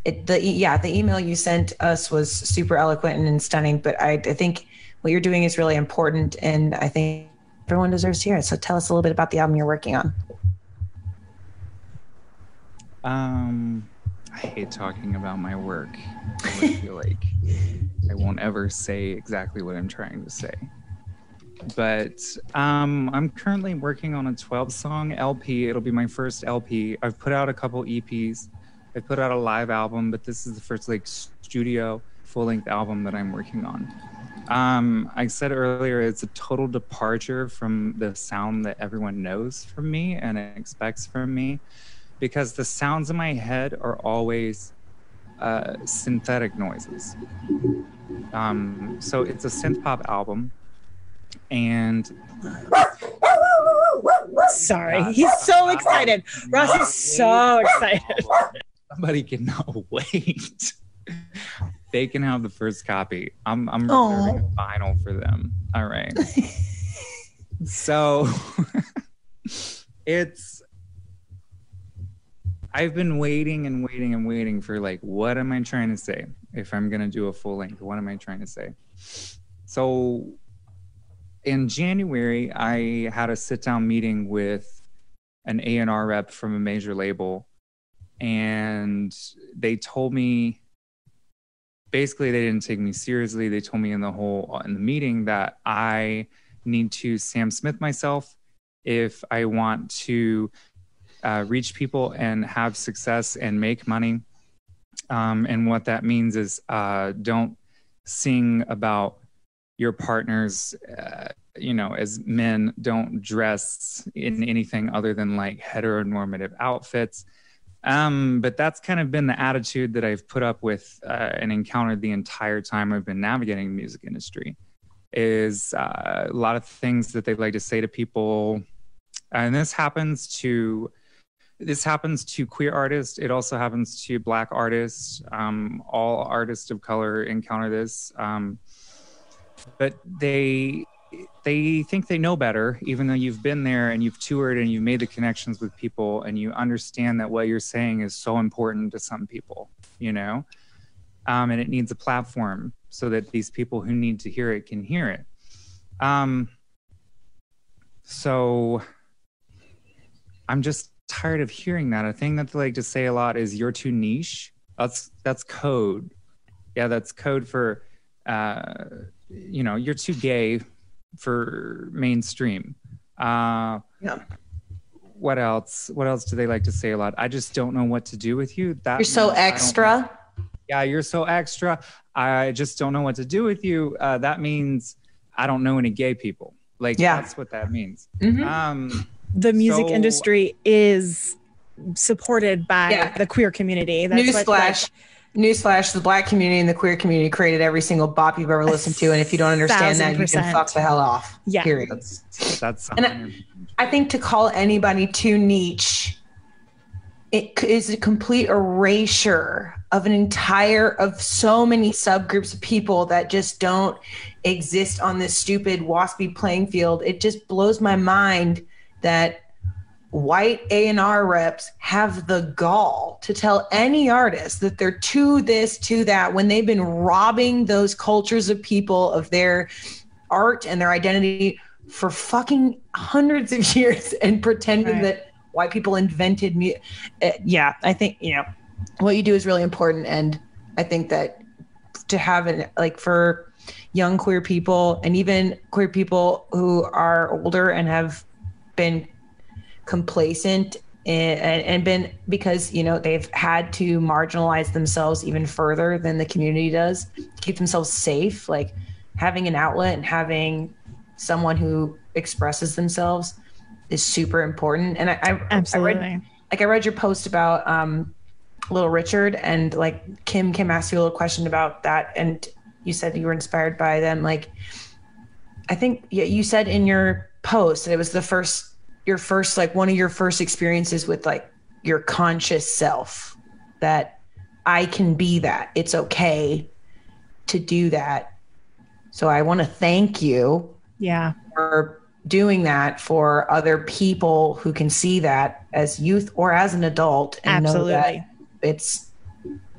it, the yeah, the email you sent us was super eloquent and stunning, but I, I think what you're doing is really important, and I think everyone deserves to hear it. So tell us a little bit about the album you're working on. Um, I hate talking about my work. I feel like I won't ever say exactly what I'm trying to say. But um, I'm currently working on a 12 song LP. It'll be my first LP. I've put out a couple EPs. I put out a live album, but this is the first like studio full length album that I'm working on. Um, I said earlier, it's a total departure from the sound that everyone knows from me and expects from me because the sounds in my head are always uh, synthetic noises. Um, so it's a synth pop album. And sorry, he's so excited. Ross is so [laughs] excited. [laughs] Somebody cannot [laughs] wait they can have the first copy. I'm I'm reserving a vinyl for them. All right. [laughs] so [laughs] it's I've been waiting and waiting and waiting for like what am I trying to say if I'm gonna do a full length? What am I trying to say? So in January, I had a sit down meeting with an A&R rep from a major label and they told me basically they didn't take me seriously. They told me in the whole in the meeting that I need to Sam Smith myself if I want to uh, reach people and have success and make money. Um, and what that means is uh, don't sing about your partners, uh, you know, as men, don't dress in anything other than like heteronormative outfits. Um, but that's kind of been the attitude that I've put up with uh, and encountered the entire time I've been navigating the music industry. Is uh, a lot of things that they like to say to people, and this happens to this happens to queer artists. It also happens to black artists. Um, all artists of color encounter this, um, but they they think they know better, even though you've been there and you've toured and you've made the connections with people and you understand that what you're saying is so important to some people, you know, um, and it needs a platform so that these people who need to hear it can hear it. Um, so I'm just tired of hearing that. A thing that they like to say a lot is "you're too niche." That's that's code. Yeah, that's code for uh, you know you're too gay for mainstream. Uh, yeah. What else? What else do they like to say a lot? I just don't know what to do with you. That you're so extra. Yeah, you're so extra. I just don't know what to do with you. Uh, that means I don't know any gay people. Like yeah. that's what that means. Mm-hmm. Um, the music so, industry is supported by yeah. the queer community. That's Newsflash. Like, Newsflash: the black community and the queer community created every single bop you've ever listened to, and if you don't understand that, you can fuck the hell off. Yeah, period. That's, that's and I, I think to call anybody too niche, it is a complete erasure of an entire of so many subgroups of people that just don't exist on this stupid waspy playing field. It just blows my mind that white A&R reps have the gall to tell any artist that they're to this to that when they've been robbing those cultures of people of their art and their identity for fucking hundreds of [laughs] years and pretending right. that white people invented music. Uh, yeah, I think, you know, what you do is really important and I think that to have it like for young queer people and even queer people who are older and have been complacent and, and been because you know they've had to marginalize themselves even further than the community does to keep themselves safe. Like having an outlet and having someone who expresses themselves is super important. And i, I absolutely I read, like i read your post about um little richard and like kim kim asked you a little question about that and you said you were inspired by them. Like i think yeah you said in your post that it was the first your first like one of your first experiences with like your conscious self that I can be that. It's okay to do that. So I want to thank you Yeah. for doing that for other people who can see that as youth or as an adult and know that it's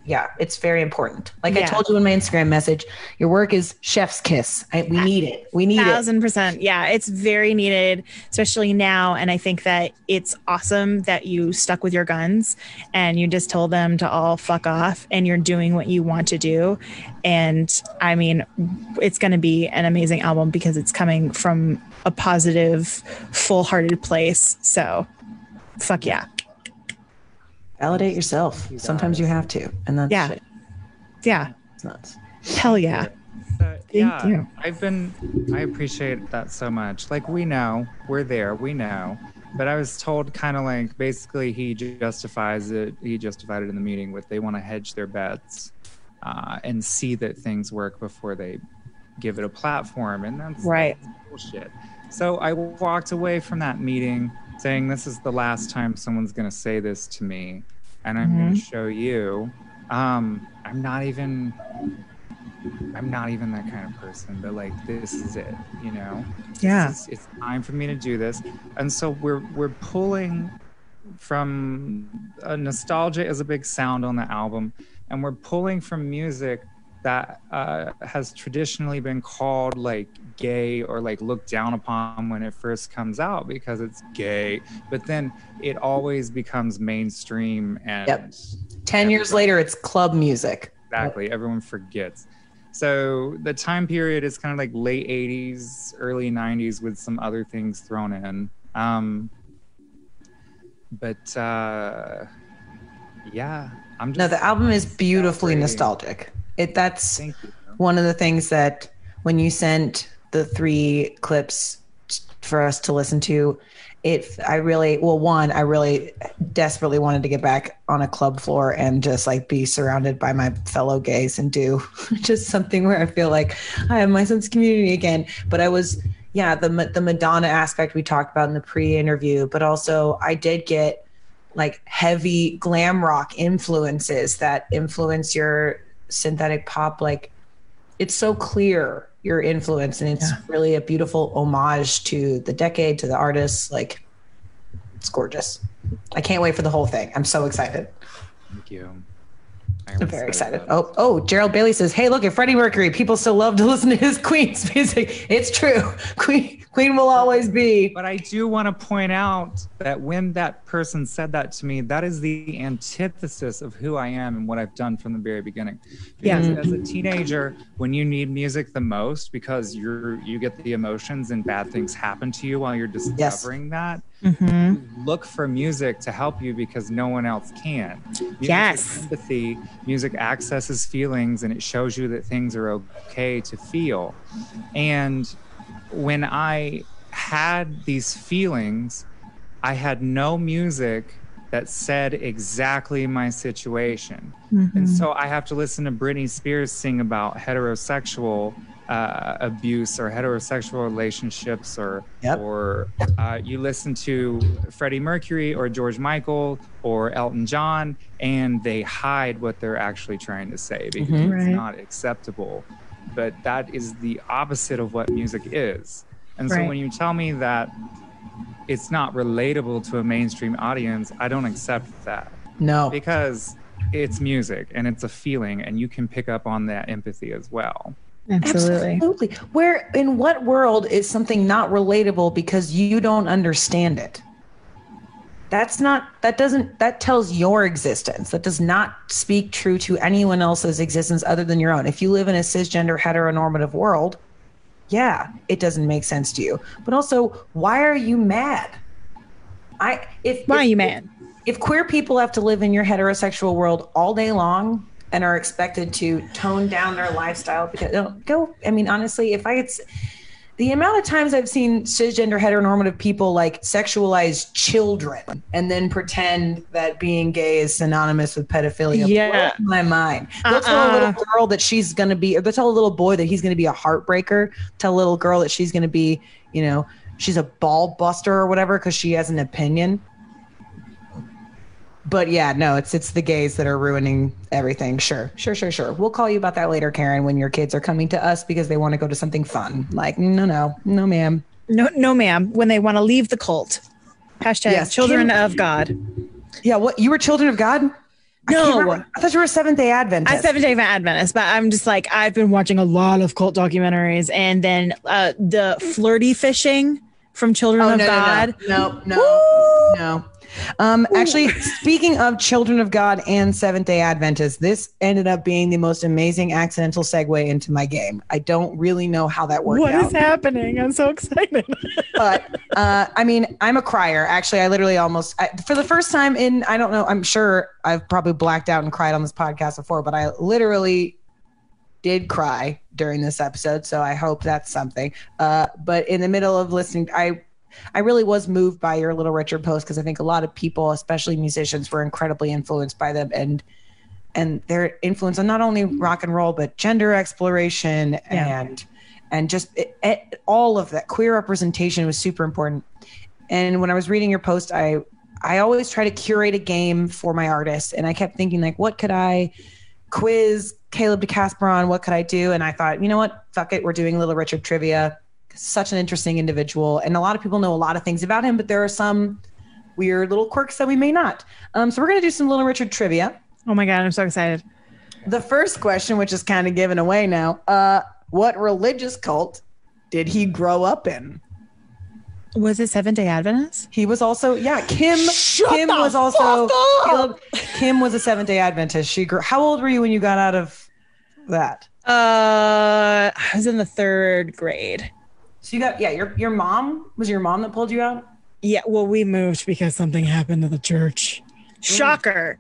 yeah it's very important like i told you in my instagram message your work is chef's kiss I, we need it we need it Thousand percent. Yeah, it's very needed, especially now. And I think that it's awesome that you stuck with your guns and you just told them to all fuck off and you're doing what you want to do. And I mean, it's going to be an amazing album because it's coming from a positive, full hearted place. So fuck yeah. Validate yourself You sometimes it. you have to and that's Yeah. Yeah. it's nuts Hell yeah. But, Thank yeah, you. I've been, I appreciate that so much. Like, we know, we're there, we know. But I was told kind of like basically he justifies it, he justified it in the meeting with they want to hedge their bets uh, and see that things work before they give it a platform. And that's, Right. that's bullshit. So I walked away from that meeting saying, This is the last time someone's going to say this to me. And I'm going to show you. Um, I'm not even I'm not even that kind of person, but like this is it, you know. Yeah. is- it's time for me to do this, and so we're we're pulling from uh, nostalgia is a big sound on the album, and we're pulling from music that uh, has traditionally been called like gay or like looked down upon when it first comes out because it's gay, but then it always becomes mainstream and Yep. 10 years later it's club music. Exactly. Everyone forgets. So the time period is kind of like late 80s early 90s with some other things thrown in. Um but uh yeah i'm just no the album is beautifully nostalgic it that's one of the things that when you sent the three clips for us to listen to it i really well one i really desperately wanted to get back on a club floor and just like be surrounded by my fellow gays and do [laughs] just something where i feel like i have my sense of community again. But i was yeah the the madonna aspect we talked about in the pre-interview but also i did get like heavy glam rock influences that influence your synthetic pop like it's so clear your influence and it's Yeah. really a beautiful homage to the decade to the artists. Like it's gorgeous. I can't wait for the whole thing. I'm so excited. Thank you. I'm very excited. oh oh gerald bailey says hey look at freddie mercury. People still love to [laughs] listen to his queen's [laughs] music. It's true. [laughs] Queen queen will always be But I do want to point out that when that person said that to me, that is the antithesis of who I am and what I've done from the very beginning. Yeah. As a teenager, when you need music the most because you're you get the emotions and bad things happen to you while you're discovering that, hmm look for music to help you because no one else can. Music Yes. Empathy. Music accesses feelings and it shows you that things are okay to feel. And when I had these feelings, I had no music that said exactly my situation. And so I have to listen to Britney Spears sing about heterosexual uh, abuse or heterosexual relationships, or Yep. or uh, you listen to Freddie Mercury or George Michael or Elton John, and they hide what they're actually trying to say because Mhm. it's Right. not acceptable. But that is the opposite of what music is. And so when you tell me that it's not relatable to a mainstream audience, I don't accept that no because it's music and it's a feeling and you can pick up on that empathy as well. Absolutely. Absolutely. Where in what world is something not relatable because you don't understand it? That's not that doesn't that tells your existence. That does not speak true to anyone else's existence other than your own. If you live in a cisgender heteronormative world, yeah, it doesn't make sense to you. But also, why are you mad? I if Why are you mad? if queer people have to live in your heterosexual world all day long and are expected to tone down their lifestyle because go i mean honestly if i s- the amount of times i've seen cisgender heteronormative people like sexualize children and then pretend that being gay is synonymous with pedophilia Yeah. my mind they'll tell a Uh-uh. little girl that she's gonna be or they'll tell a little boy that he's gonna be a heartbreaker tell a little girl that she's gonna be you know she's a ball buster or whatever because she has an opinion. But yeah, no, it's it's the gays that are ruining everything. Sure, sure, sure, sure. We'll call you about that later, Karen, when your kids are coming to us because they want to go to something fun. Like, no, no, no, ma'am. No, no, ma'am. When they want to leave the cult. Hashtag Yes, children Kim- of God. Yeah, what you were children of God? No. remember. I thought you were a Seventh Day Adventist. I'm Seventh Day Adventist, but I'm just like I've been watching a lot of cult documentaries, and then uh, the flirty fishing from Children Oh of no, God. no, no, no, no. Um, actually, speaking of Children of God and Seventh Day Adventists, this ended up being the most amazing accidental segue into my game. I don't really know how that worked What out, is happening? I'm so excited. [laughs] but uh, I mean, I'm a crier. Actually, I literally almost I, for the first time in I don't know. I'm sure I've probably blacked out and cried on this podcast before, but I literally did cry during this episode. So I hope that's something. Uh, but in the middle of listening, I I really was moved by your Little Richard post because I think a lot of people, especially musicians, were incredibly influenced by them and and their influence on not only rock and roll but gender exploration Yeah. and and just it, it- all of that queer representation was super important. And when I was reading your post, I I always try to curate a game for my artists, and I kept thinking like, what could I quiz Caleb DeCasper on? What could I do? And I thought, you know what? Fuck it, we're doing Little Richard trivia. Such an interesting individual, and a lot of people know a lot of things about him, but there are some weird little quirks that we may not. Um, so we're gonna do some Little Richard trivia. oh my god, I'm so excited. The first question, which is kind of given away now, uh, what religious cult did he grow up in? Was it Seventh Day Adventist? He was also, yeah, Kim. Kim the was also! Caleb, Kim was a Seventh Day Adventist. She grew. How old were you when you got out of that? Uh, I was in the third grade. So you got, yeah. Your your mom was your mom that pulled you out. Yeah, well, we moved because something happened to the church. Shocker.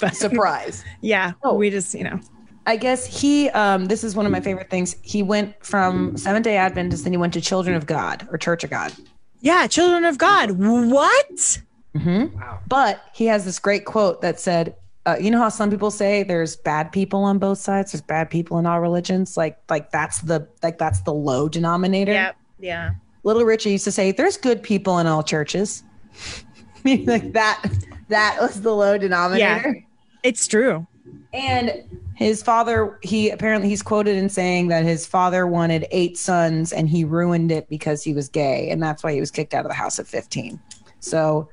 but [laughs] Surprise. yeah, Oh. we just, you know, I guess he. Um, this is one of my favorite things. He went from Seventh Day Adventist, then he went to Children of God or Church of God. yeah, children of God. What? wow But he has this great quote that said, uh, "You know how some people say there's bad people on both sides. There's bad people in all religions. Like like that's the like that's the low denominator. yeah. Yeah. Little Richie used to say, "There's good people in all churches." [laughs] Like that. That was the low denominator. yeah, It's true. And his father, he apparently he's quoted in saying that his father wanted eight sons and he ruined it because he was gay, and that's why he was kicked out of the house at 15. So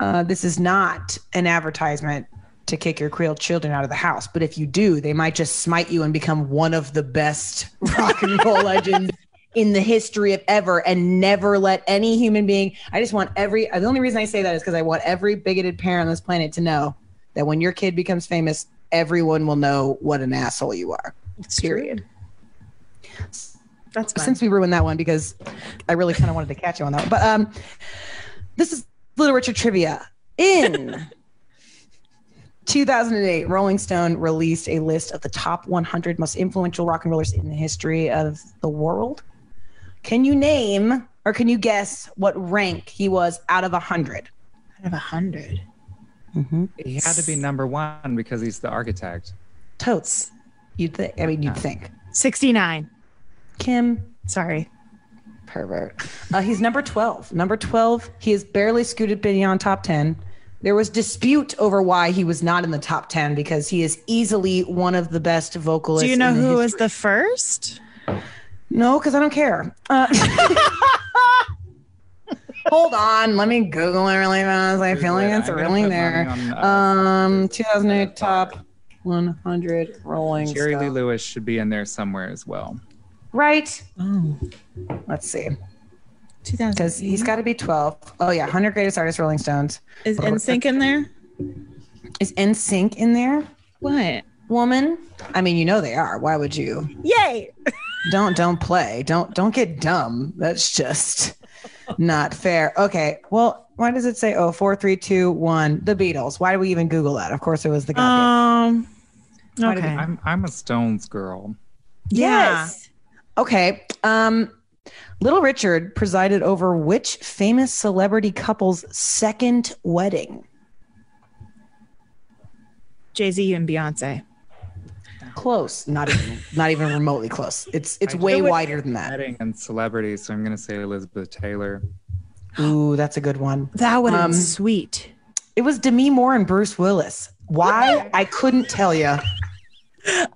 uh, this is not an advertisement to kick your Creole children out of the house, but if you do, they might just smite you and become one of the best [laughs] rock and roll legends in the history of ever and never let any human being I just want every the only reason I say that is because I want every bigoted parent on this planet to know that when your kid becomes famous, everyone will know what an asshole you are. Period. That's fine. Since we ruined that one because I really kind of wanted to catch you on that one. But um this is Little Richard trivia. In [laughs] 2008, Rolling Stone released a list of the top 100 most influential rock and rollers in the history of the world. Can you name or can you guess what rank he was out of 100? Out of a hundred. He had to be number one because he's the architect. Totes. You'd think. I mean, you'd think. 69. Kim, Sorry. pervert. Uh, he's number 12. Number 12. He has barely scooted beyond top 10. There was dispute over why he was not in the top 10 because he is easily one of the best vocalists. Do you know in the who was the first? No, because I don't care. Uh, [laughs] hold on. Let me Google it really fast. I feel like it's I'm gonna really there. money on, uh, Um, 2008 top 100 Rolling Jerry Lee Lewis should be in there somewhere as well. Right. Oh, Let's see. 2000. Because he's got to be 12. Oh, yeah. 100 Greatest Artists, Rolling Stones. Is NSYNC in there? Is NSYNC in there? What? Woman? I mean, you know they are. Why would you? Yay! [laughs] Don't don't play. Don't don't get dumb. That's just not fair. Okay. Well, why does it say oh four three two one the Beatles? Why do we even Google that? Of course, it was the goddamn. Um. Why did Okay. I'm I'm a Stones girl. yeah. Yes. Okay. Um, Little Richard presided over which famous celebrity couple's second wedding? Jay Z and Beyonce. Close. Not even not even remotely close. It's it's I way wider than that. Wedding and celebrity, so I'm gonna say Elizabeth Taylor. Ooh, that's a good one. That would Um, been sweet. It was Demi Moore and Bruce Willis. Why? [laughs] I couldn't tell you.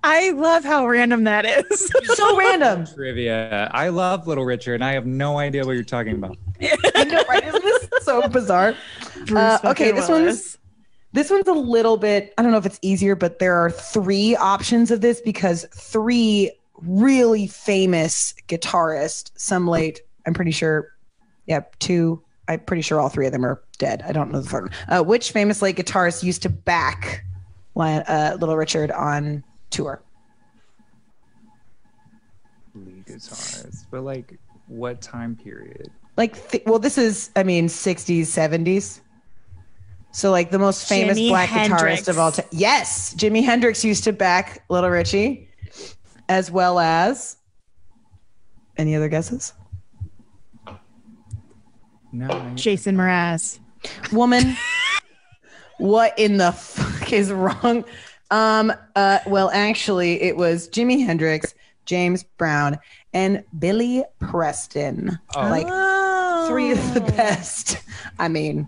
I love how random that is. So random. [laughs] Trivia. I love Little Richard, and I have no idea what you're talking about. I know, right? Isn't this so bizarre? Uh, okay, this Willis. one's this one's a little bit. I don't know if it's easier, but there are three options of this because three really famous guitarists. Some late. I'm pretty sure. Yep, two. I'm pretty sure all three of them are dead. I don't know the third. one. Uh, which famous late guitarist used to back uh, Little Richard on tour? Lead guitarist, but like, what time period? like th- well this is i mean 60s 70s so like the most famous Jimi black Hendrix. guitarist of all time yes jimi hendrix used to back little richie as well as any other guesses No, Jason Mraz. woman [laughs] what in the fuck is wrong um uh well actually it was jimi hendrix james brown and billy preston Oh. like three of the Oh. best i mean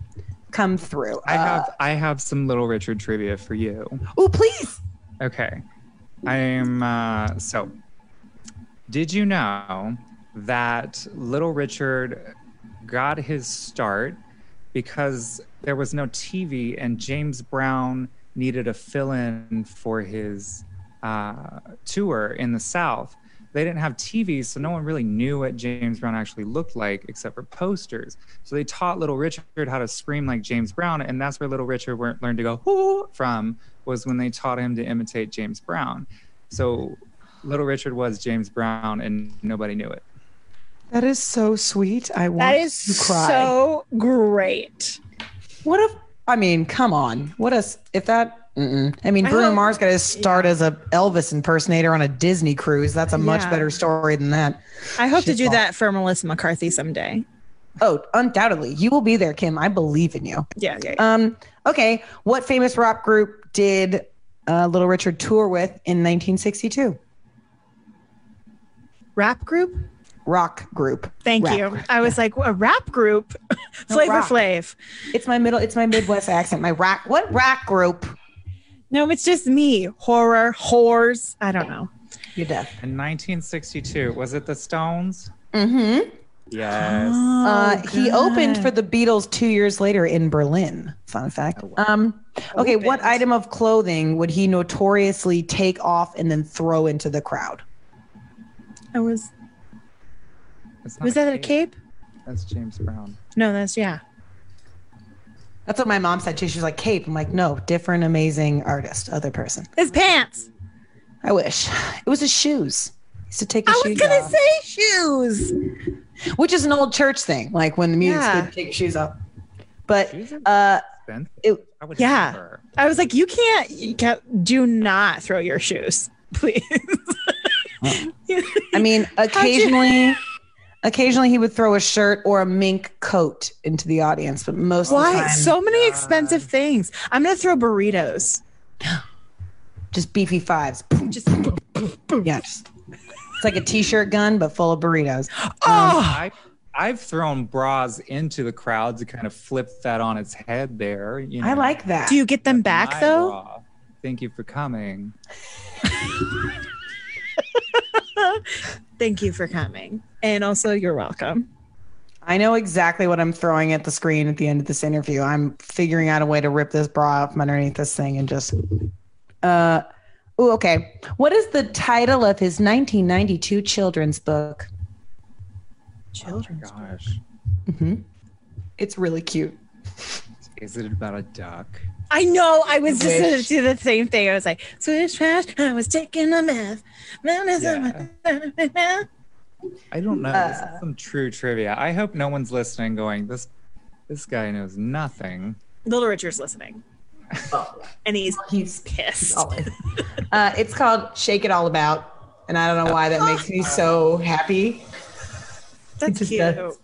come through I Uh, have I have some Little Richard trivia for you. oh please Okay. I'm uh so did you know that Little Richard got his start because there was no TV and James Brown needed a fill-in for his uh, tour in the South. They didn't have TVs, so no one really knew what James Brown actually looked like except for posters. So they taught Little Richard how to scream like James Brown, and that's where Little Richard learned to go "Hoo" from was when they taught him to imitate James Brown. So Little Richard was James Brown, and nobody knew it. That is so sweet. I want That is to cry. so great. what if? I mean, come on. What if if that? Mm-mm. I mean, Bruno Mars got his start as a Elvis impersonator on a Disney cruise. That's a much Yeah. better story than that. I hope to do that for Melissa McCarthy someday. Oh, undoubtedly, you will be there, Kim. I believe in you. Yeah, yeah. yeah. Um. Okay. What famous rock group did uh, Little Richard tour with in 1962? rap group? Rock group. Thank Rap you. I was like, a rap group? [laughs] Flavor rock. Flav. It's my middle. It's my Midwest accent. My rock. What rock group? No, it's just me. Horror, whores. I don't know. You're deaf. In 1962, was it the Stones? Mm-hmm. Yes. Uh, Oh, he opened for the Beatles two years later in Berlin. Fun fact. Um, okay, what item of clothing would he notoriously take off and then throw into the crowd? I was. It's not Was that a cape? That's James Brown. No, that's yeah. That's what my mom said too. She was like, "Cape." I'm like, "No, different, amazing artist, other person." His pants. I wish it was his shoes. He used to take his I was gonna off, say shoes. which is an old church thing, like when the music's Yeah. good, take your shoes off. But Shoes uh, it, I would Yeah. never. I was like, you can't, you can't. Do not throw your shoes, [laughs] please. [laughs] I mean, occasionally, occasionally he would throw a shirt or a mink coat into the audience, but most of the Why time, so many expensive things? I'm gonna throw burritos. [gasps] just beefy fives. Just Yeah, just, it's like a t-shirt gun, but full of burritos. oh, um, I, I've thrown bras into the crowd to kind of flip that on its head there. You know, I like that. do you get them back though? bra. Thank you for coming. [laughs] Thank you for coming, and also you're welcome. I know exactly what I'm throwing at the screen at the end of this interview. I'm figuring out a way to rip this bra off from underneath this thing and just. Uh, ooh, okay. What is the title of his 1992 children's book? Children's Children. Gosh, Mm-hmm. It's really cute. is it about a duck? I know. I was just gonna do the same thing. I was like, swish trash. I was taking a meth. I don't know. this Uh. is some true trivia. I hope no one's listening. Going, this, this guy knows nothing. Little Richard's listening, [laughs] and he's He's pissed. [laughs] Uh, it's called Shake It All About. And I don't know why that makes me [laughs] so happy. That's just cute. does.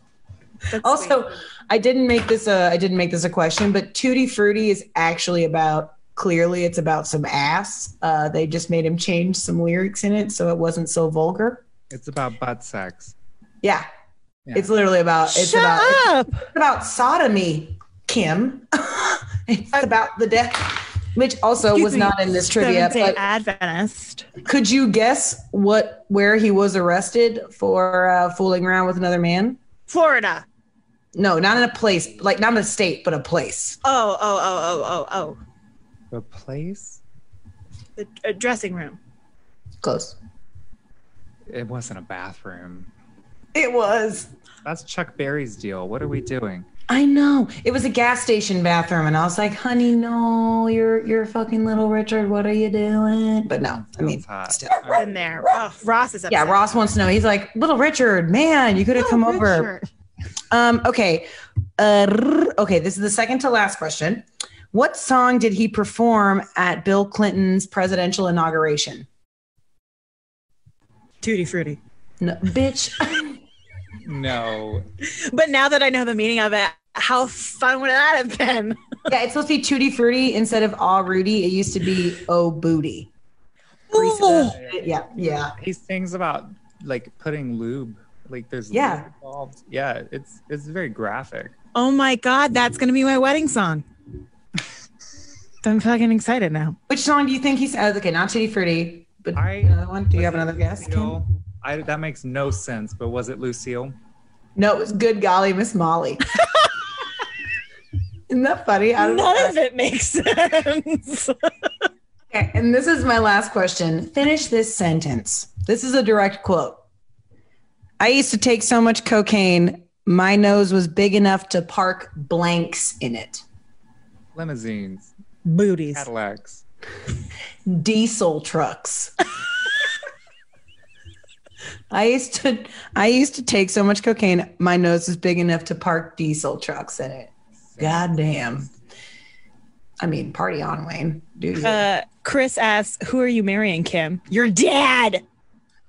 That's Also, sweet. I didn't make this a I didn't make this a question, but Tutti Frutti is actually about clearly it's about some ass. Uh, they just made him change some lyrics in it so it wasn't so vulgar. It's about butt sex. Yeah, Yeah. it's literally about it's Shut about it's up. about sodomy, Kim. [laughs] it's about the death, which also Excuse was me, not in this trivia. Seventh-day But Adventist. could you guess what where he was arrested for uh, fooling around with another man? Florida. No, not in a place, like not in a state, but a place. Oh, oh, oh, oh, oh, oh. The place? The uh, dressing room. Close. It wasn't a bathroom. It was. That's Chuck Berry's deal. What are we doing? I know. It was a gas station bathroom, and I was like, "Honey, no, you're you're fucking little Richard. What are you doing?" But no, I mean, Sounds hot. still. In there. Oh, Ross is upset. Yeah, Ross wants to know. He's like, "Little Richard, man, you could have come over." Um, okay. Uh, okay, this is the second to last question. What song did he perform at Bill Clinton's presidential inauguration? Tutti Frutti. No, bitch. No. But now that I know the meaning of it, how fun would that have been? yeah, it's supposed to be Tutti Frutti instead of all Rudy. It used to be Oh Booty. Teresa- Yeah, yeah. He sings about like putting lube. Like there's Yeah. lube involved. Yeah, it's it's very graphic. Oh my God, that's going to be my wedding song. [laughs] I'm fucking excited now. Which song do you think he said? Okay, not Tutti Frutti, but I another one. Do you have it another guess? Kim? Lucille? I, that makes no sense, but was it Lucille? No, it was Good Golly Miss Molly. [laughs] Isn't that funny? I don't know. None of it makes sense. Okay, and this is my last question. Finish this sentence. This is a direct quote. I used to take so much cocaine, my nose was big enough to park blanks in it. Limousines, Booties. Cadillacs. Diesel trucks. I used to I used to take so much cocaine, my nose was big enough to park diesel trucks in it. God damn. I mean, party on, Wayne. Do you? Uh, Chris asks, "Who are you marrying, Kim? Your dad."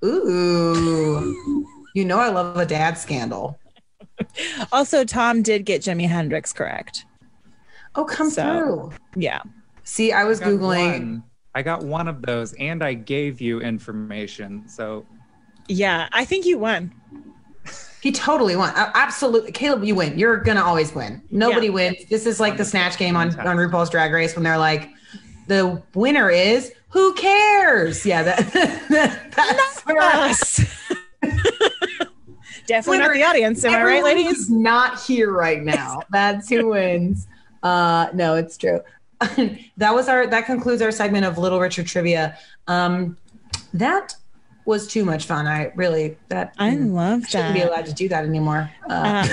Ooh. You know I love a dad scandal. Also, Tom did get Jimi Hendrix correct. Oh, come So- through. Yeah. See, I was I Googling. one. I got one of those, and I gave you information. So Yeah, I think you won. He totally won. Uh, Absolutely. Caleb, you win. You're going to always win. Nobody Yeah. wins. This is like the snatch game on, on RuPaul's Drag Race when they're like, the winner is who cares? Yeah, that, [laughs] that's where Us. [laughs] Definitely not the audience. Am I right, ladies? not here right now. That's who wins. Uh, no, it's true. [laughs] that was our. That concludes our segment of Little Richard trivia. Um, that was too much fun. I really that I mm, love shouldn't be allowed to do that anymore. Uh,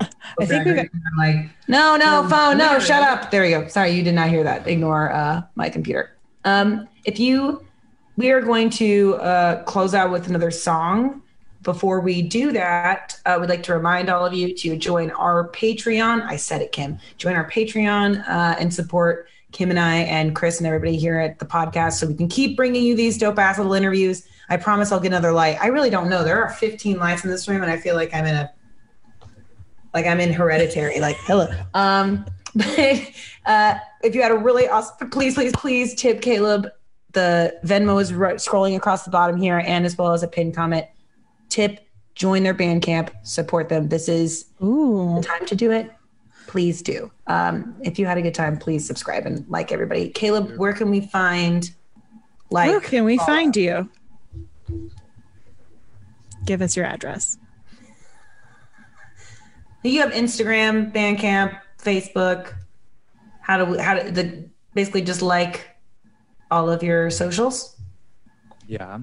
Uh, [laughs] I think we've- like no, no phone, no, shut up. There we go. Sorry, you did not hear that. Ignore uh, my computer. Um, if you, we are going to uh, close out with another song. Before we do that, uh, we'd like to remind all of you to join our Patreon. I said it, Kim. Join our Patreon uh, and support Kim and I and Chris and everybody here at the podcast so we can keep bringing you these dope ass little interviews. I promise I'll get another light. I really don't know. There are 15 lights in this room, and I feel like I'm in a like I'm in hereditary. Like hello. Um, [laughs] but uh, if you had a really awesome, please, please, please tip Caleb. The Venmo is right, scrolling across the bottom here, and as well as a pinned comment. Tip, join their Bandcamp, support them. This is Ooh. the time to do it. Please do. Um, if you had a good time, please subscribe and like everybody. Caleb, where can we find like Where can we find you? Give us your address. You have Instagram, Bandcamp, Facebook. How do we, how do the basically just like all of your socials? yeah,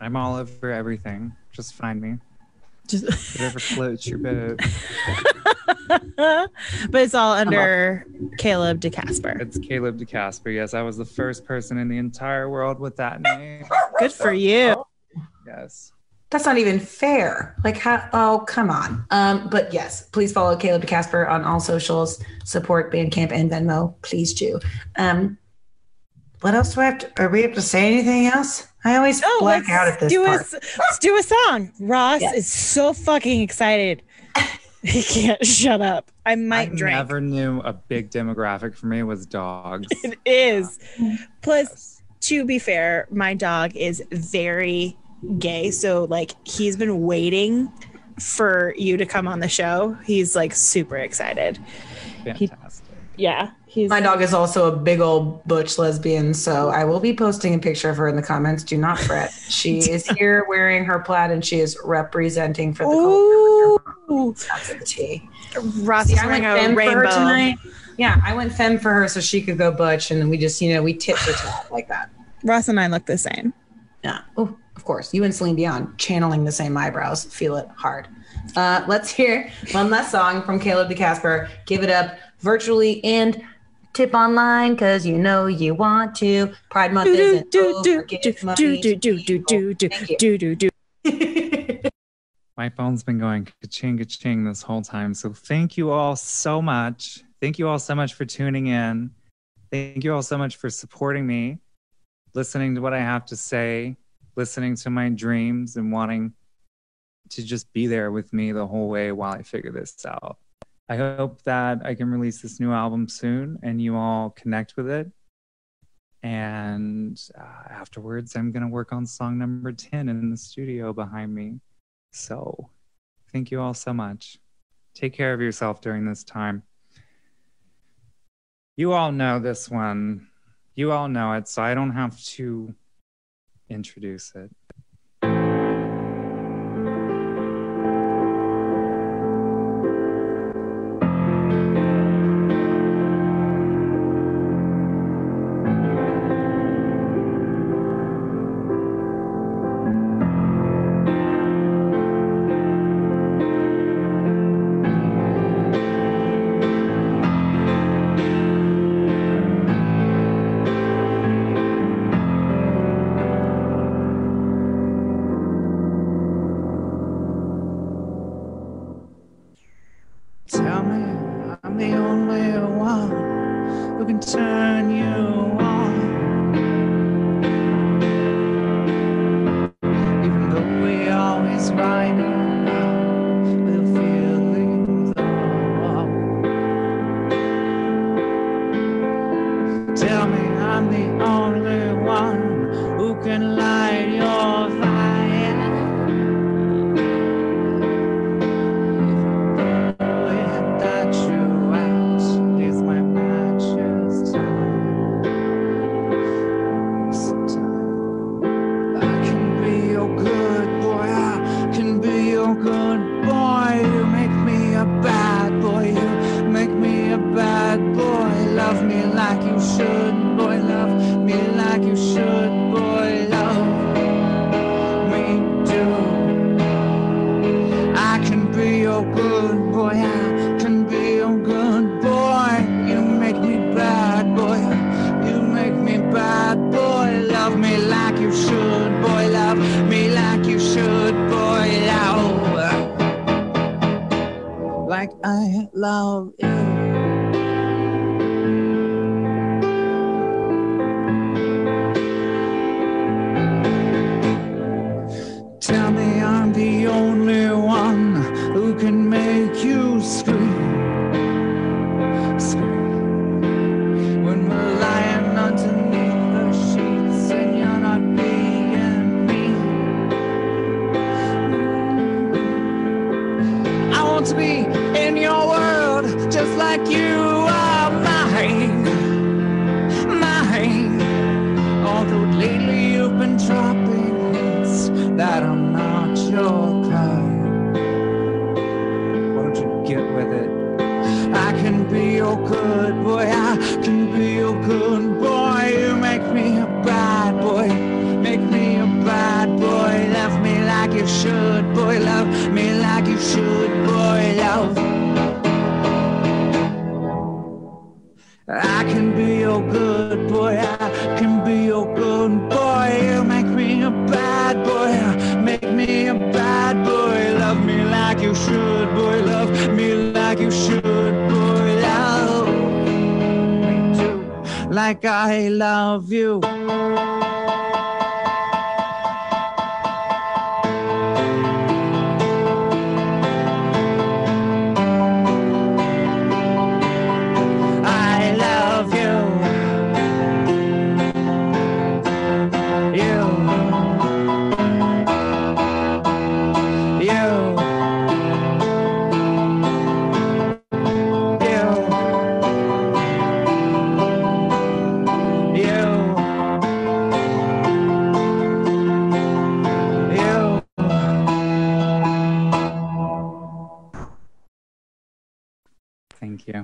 I'm all over everything. Just find me. Just, Whatever floats your boat. [laughs] but it's all under Caleb DeCasper. It's Caleb DeCasper. Yes, I was the first person in the entire world with that name. Good for you. Yes. That's not even fair. Like how oh come on. Um, but yes, please follow Caleb DeCasper on all socials, support Bandcamp and Venmo. Please do. Um what else do I have to are we have to say anything else? I always Oh, black out at this do part. A, let's do a song. Ross Yes. is so fucking excited. [laughs] He can't shut up. I might drink. I drink. never knew a big demographic for me was dogs. [laughs] It is. Plus, to be fair, my dog is very gay. So, like, he's been waiting for you to come on the show. He's like super excited. Fantastic. Yeah. He's My dog is also a big old butch lesbian, so I will be posting a picture of her in the comments. Do not fret. She [laughs] is here wearing her plaid and she is representing for the Ooh, culture. That's a tea. Ross See, is I wearing went a femme for her rainbow. tonight. Yeah, I went femme for her so she could go butch, and then we just, you know, we tit for tat like that. Ross and I look the same. Yeah. Oh, of course. You and Celine Dion channeling the same eyebrows. Feel it hard. Uh, let's hear one last song from Caleb DeCasper. Give it up virtually and tip online because you know you want to. Pride Month Do isn't do do over. do Give do money do to do do do do Thank you. do do do. My phone's been going ka-ching, ka-ching this whole time. So thank you all so much. Thank you all so much for tuning in. Thank you all so much for supporting me, listening to what I have to say, listening to my dreams, and wanting to just be there with me the whole way while I figure this out. I hope that I can release this new album soon and you all connect with it. And uh, afterwards, I'm going to work on song number 10 in the studio behind me. So, thank you all so much. Take care of yourself during this time. You all know this one. You all know it, so I don't have to introduce it.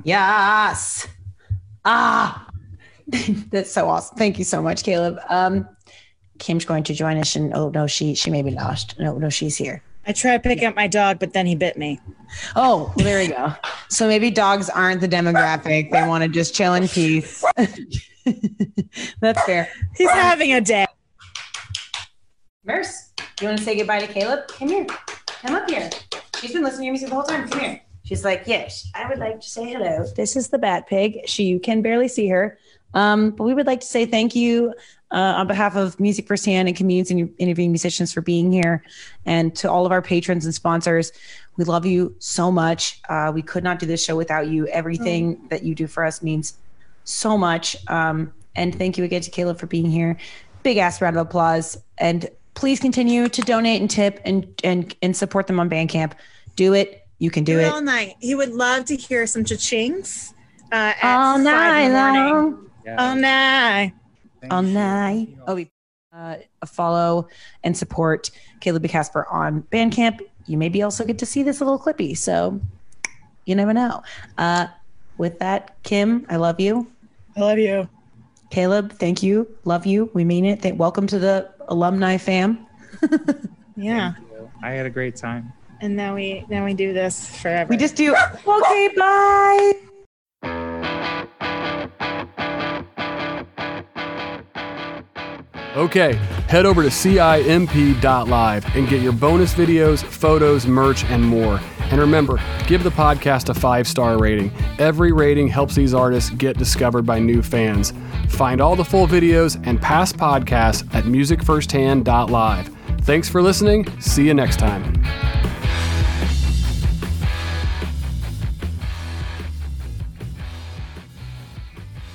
Yes. Ah, [laughs] that's so awesome. Thank you so much, Caleb. Um, Kim's going to join us, and oh no, she she may be lost. No, no, she's here. I tried picking up my dog, but then he bit me. Oh, well, there we go. So maybe dogs aren't the demographic. They want to just chill in peace. [laughs] That's fair. He's having a day. Merce, you want to say goodbye to Caleb? Come here. Come up here. She's been listening to your music the whole time. Come here. She's like, yes, I would like to say hello. This is the Bat Pig. She you can barely see her, um, but we would like to say thank you uh, on behalf of Music Firsthand and comedians and interviewing musicians for being here, and to all of our patrons and sponsors. We love you so much. Uh, we could not do this show without you. Everything that you do for us means so much. Um, and thank you again to Caleb for being here. Big ass round of applause. And please continue to donate and tip and and and support them on Bandcamp. Do it. You can do Do it it all night. He would love to hear some cha-chings. Uh, all night in the morning. long. Yeah. All night. Thank All you. night. Oh, we uh, follow and support Caleb DeCasper on Bandcamp. You maybe also get to see this little clippy. So you never know. Uh, with that, Kim, I love you. I love you. Caleb, thank you. Love you. We mean it. Th- welcome to the alumni fam. [laughs] Yeah. I had a great time. And now we now we do this forever. We just do. [laughs] Okay, bye. Okay, head over to CIMP.live and get your bonus videos, photos, merch, and more. And remember, give the podcast a five star rating. Every rating helps these artists get discovered by new fans. Find all the full videos and past podcasts at musicfirsthand.live. Thanks for listening. See you next time.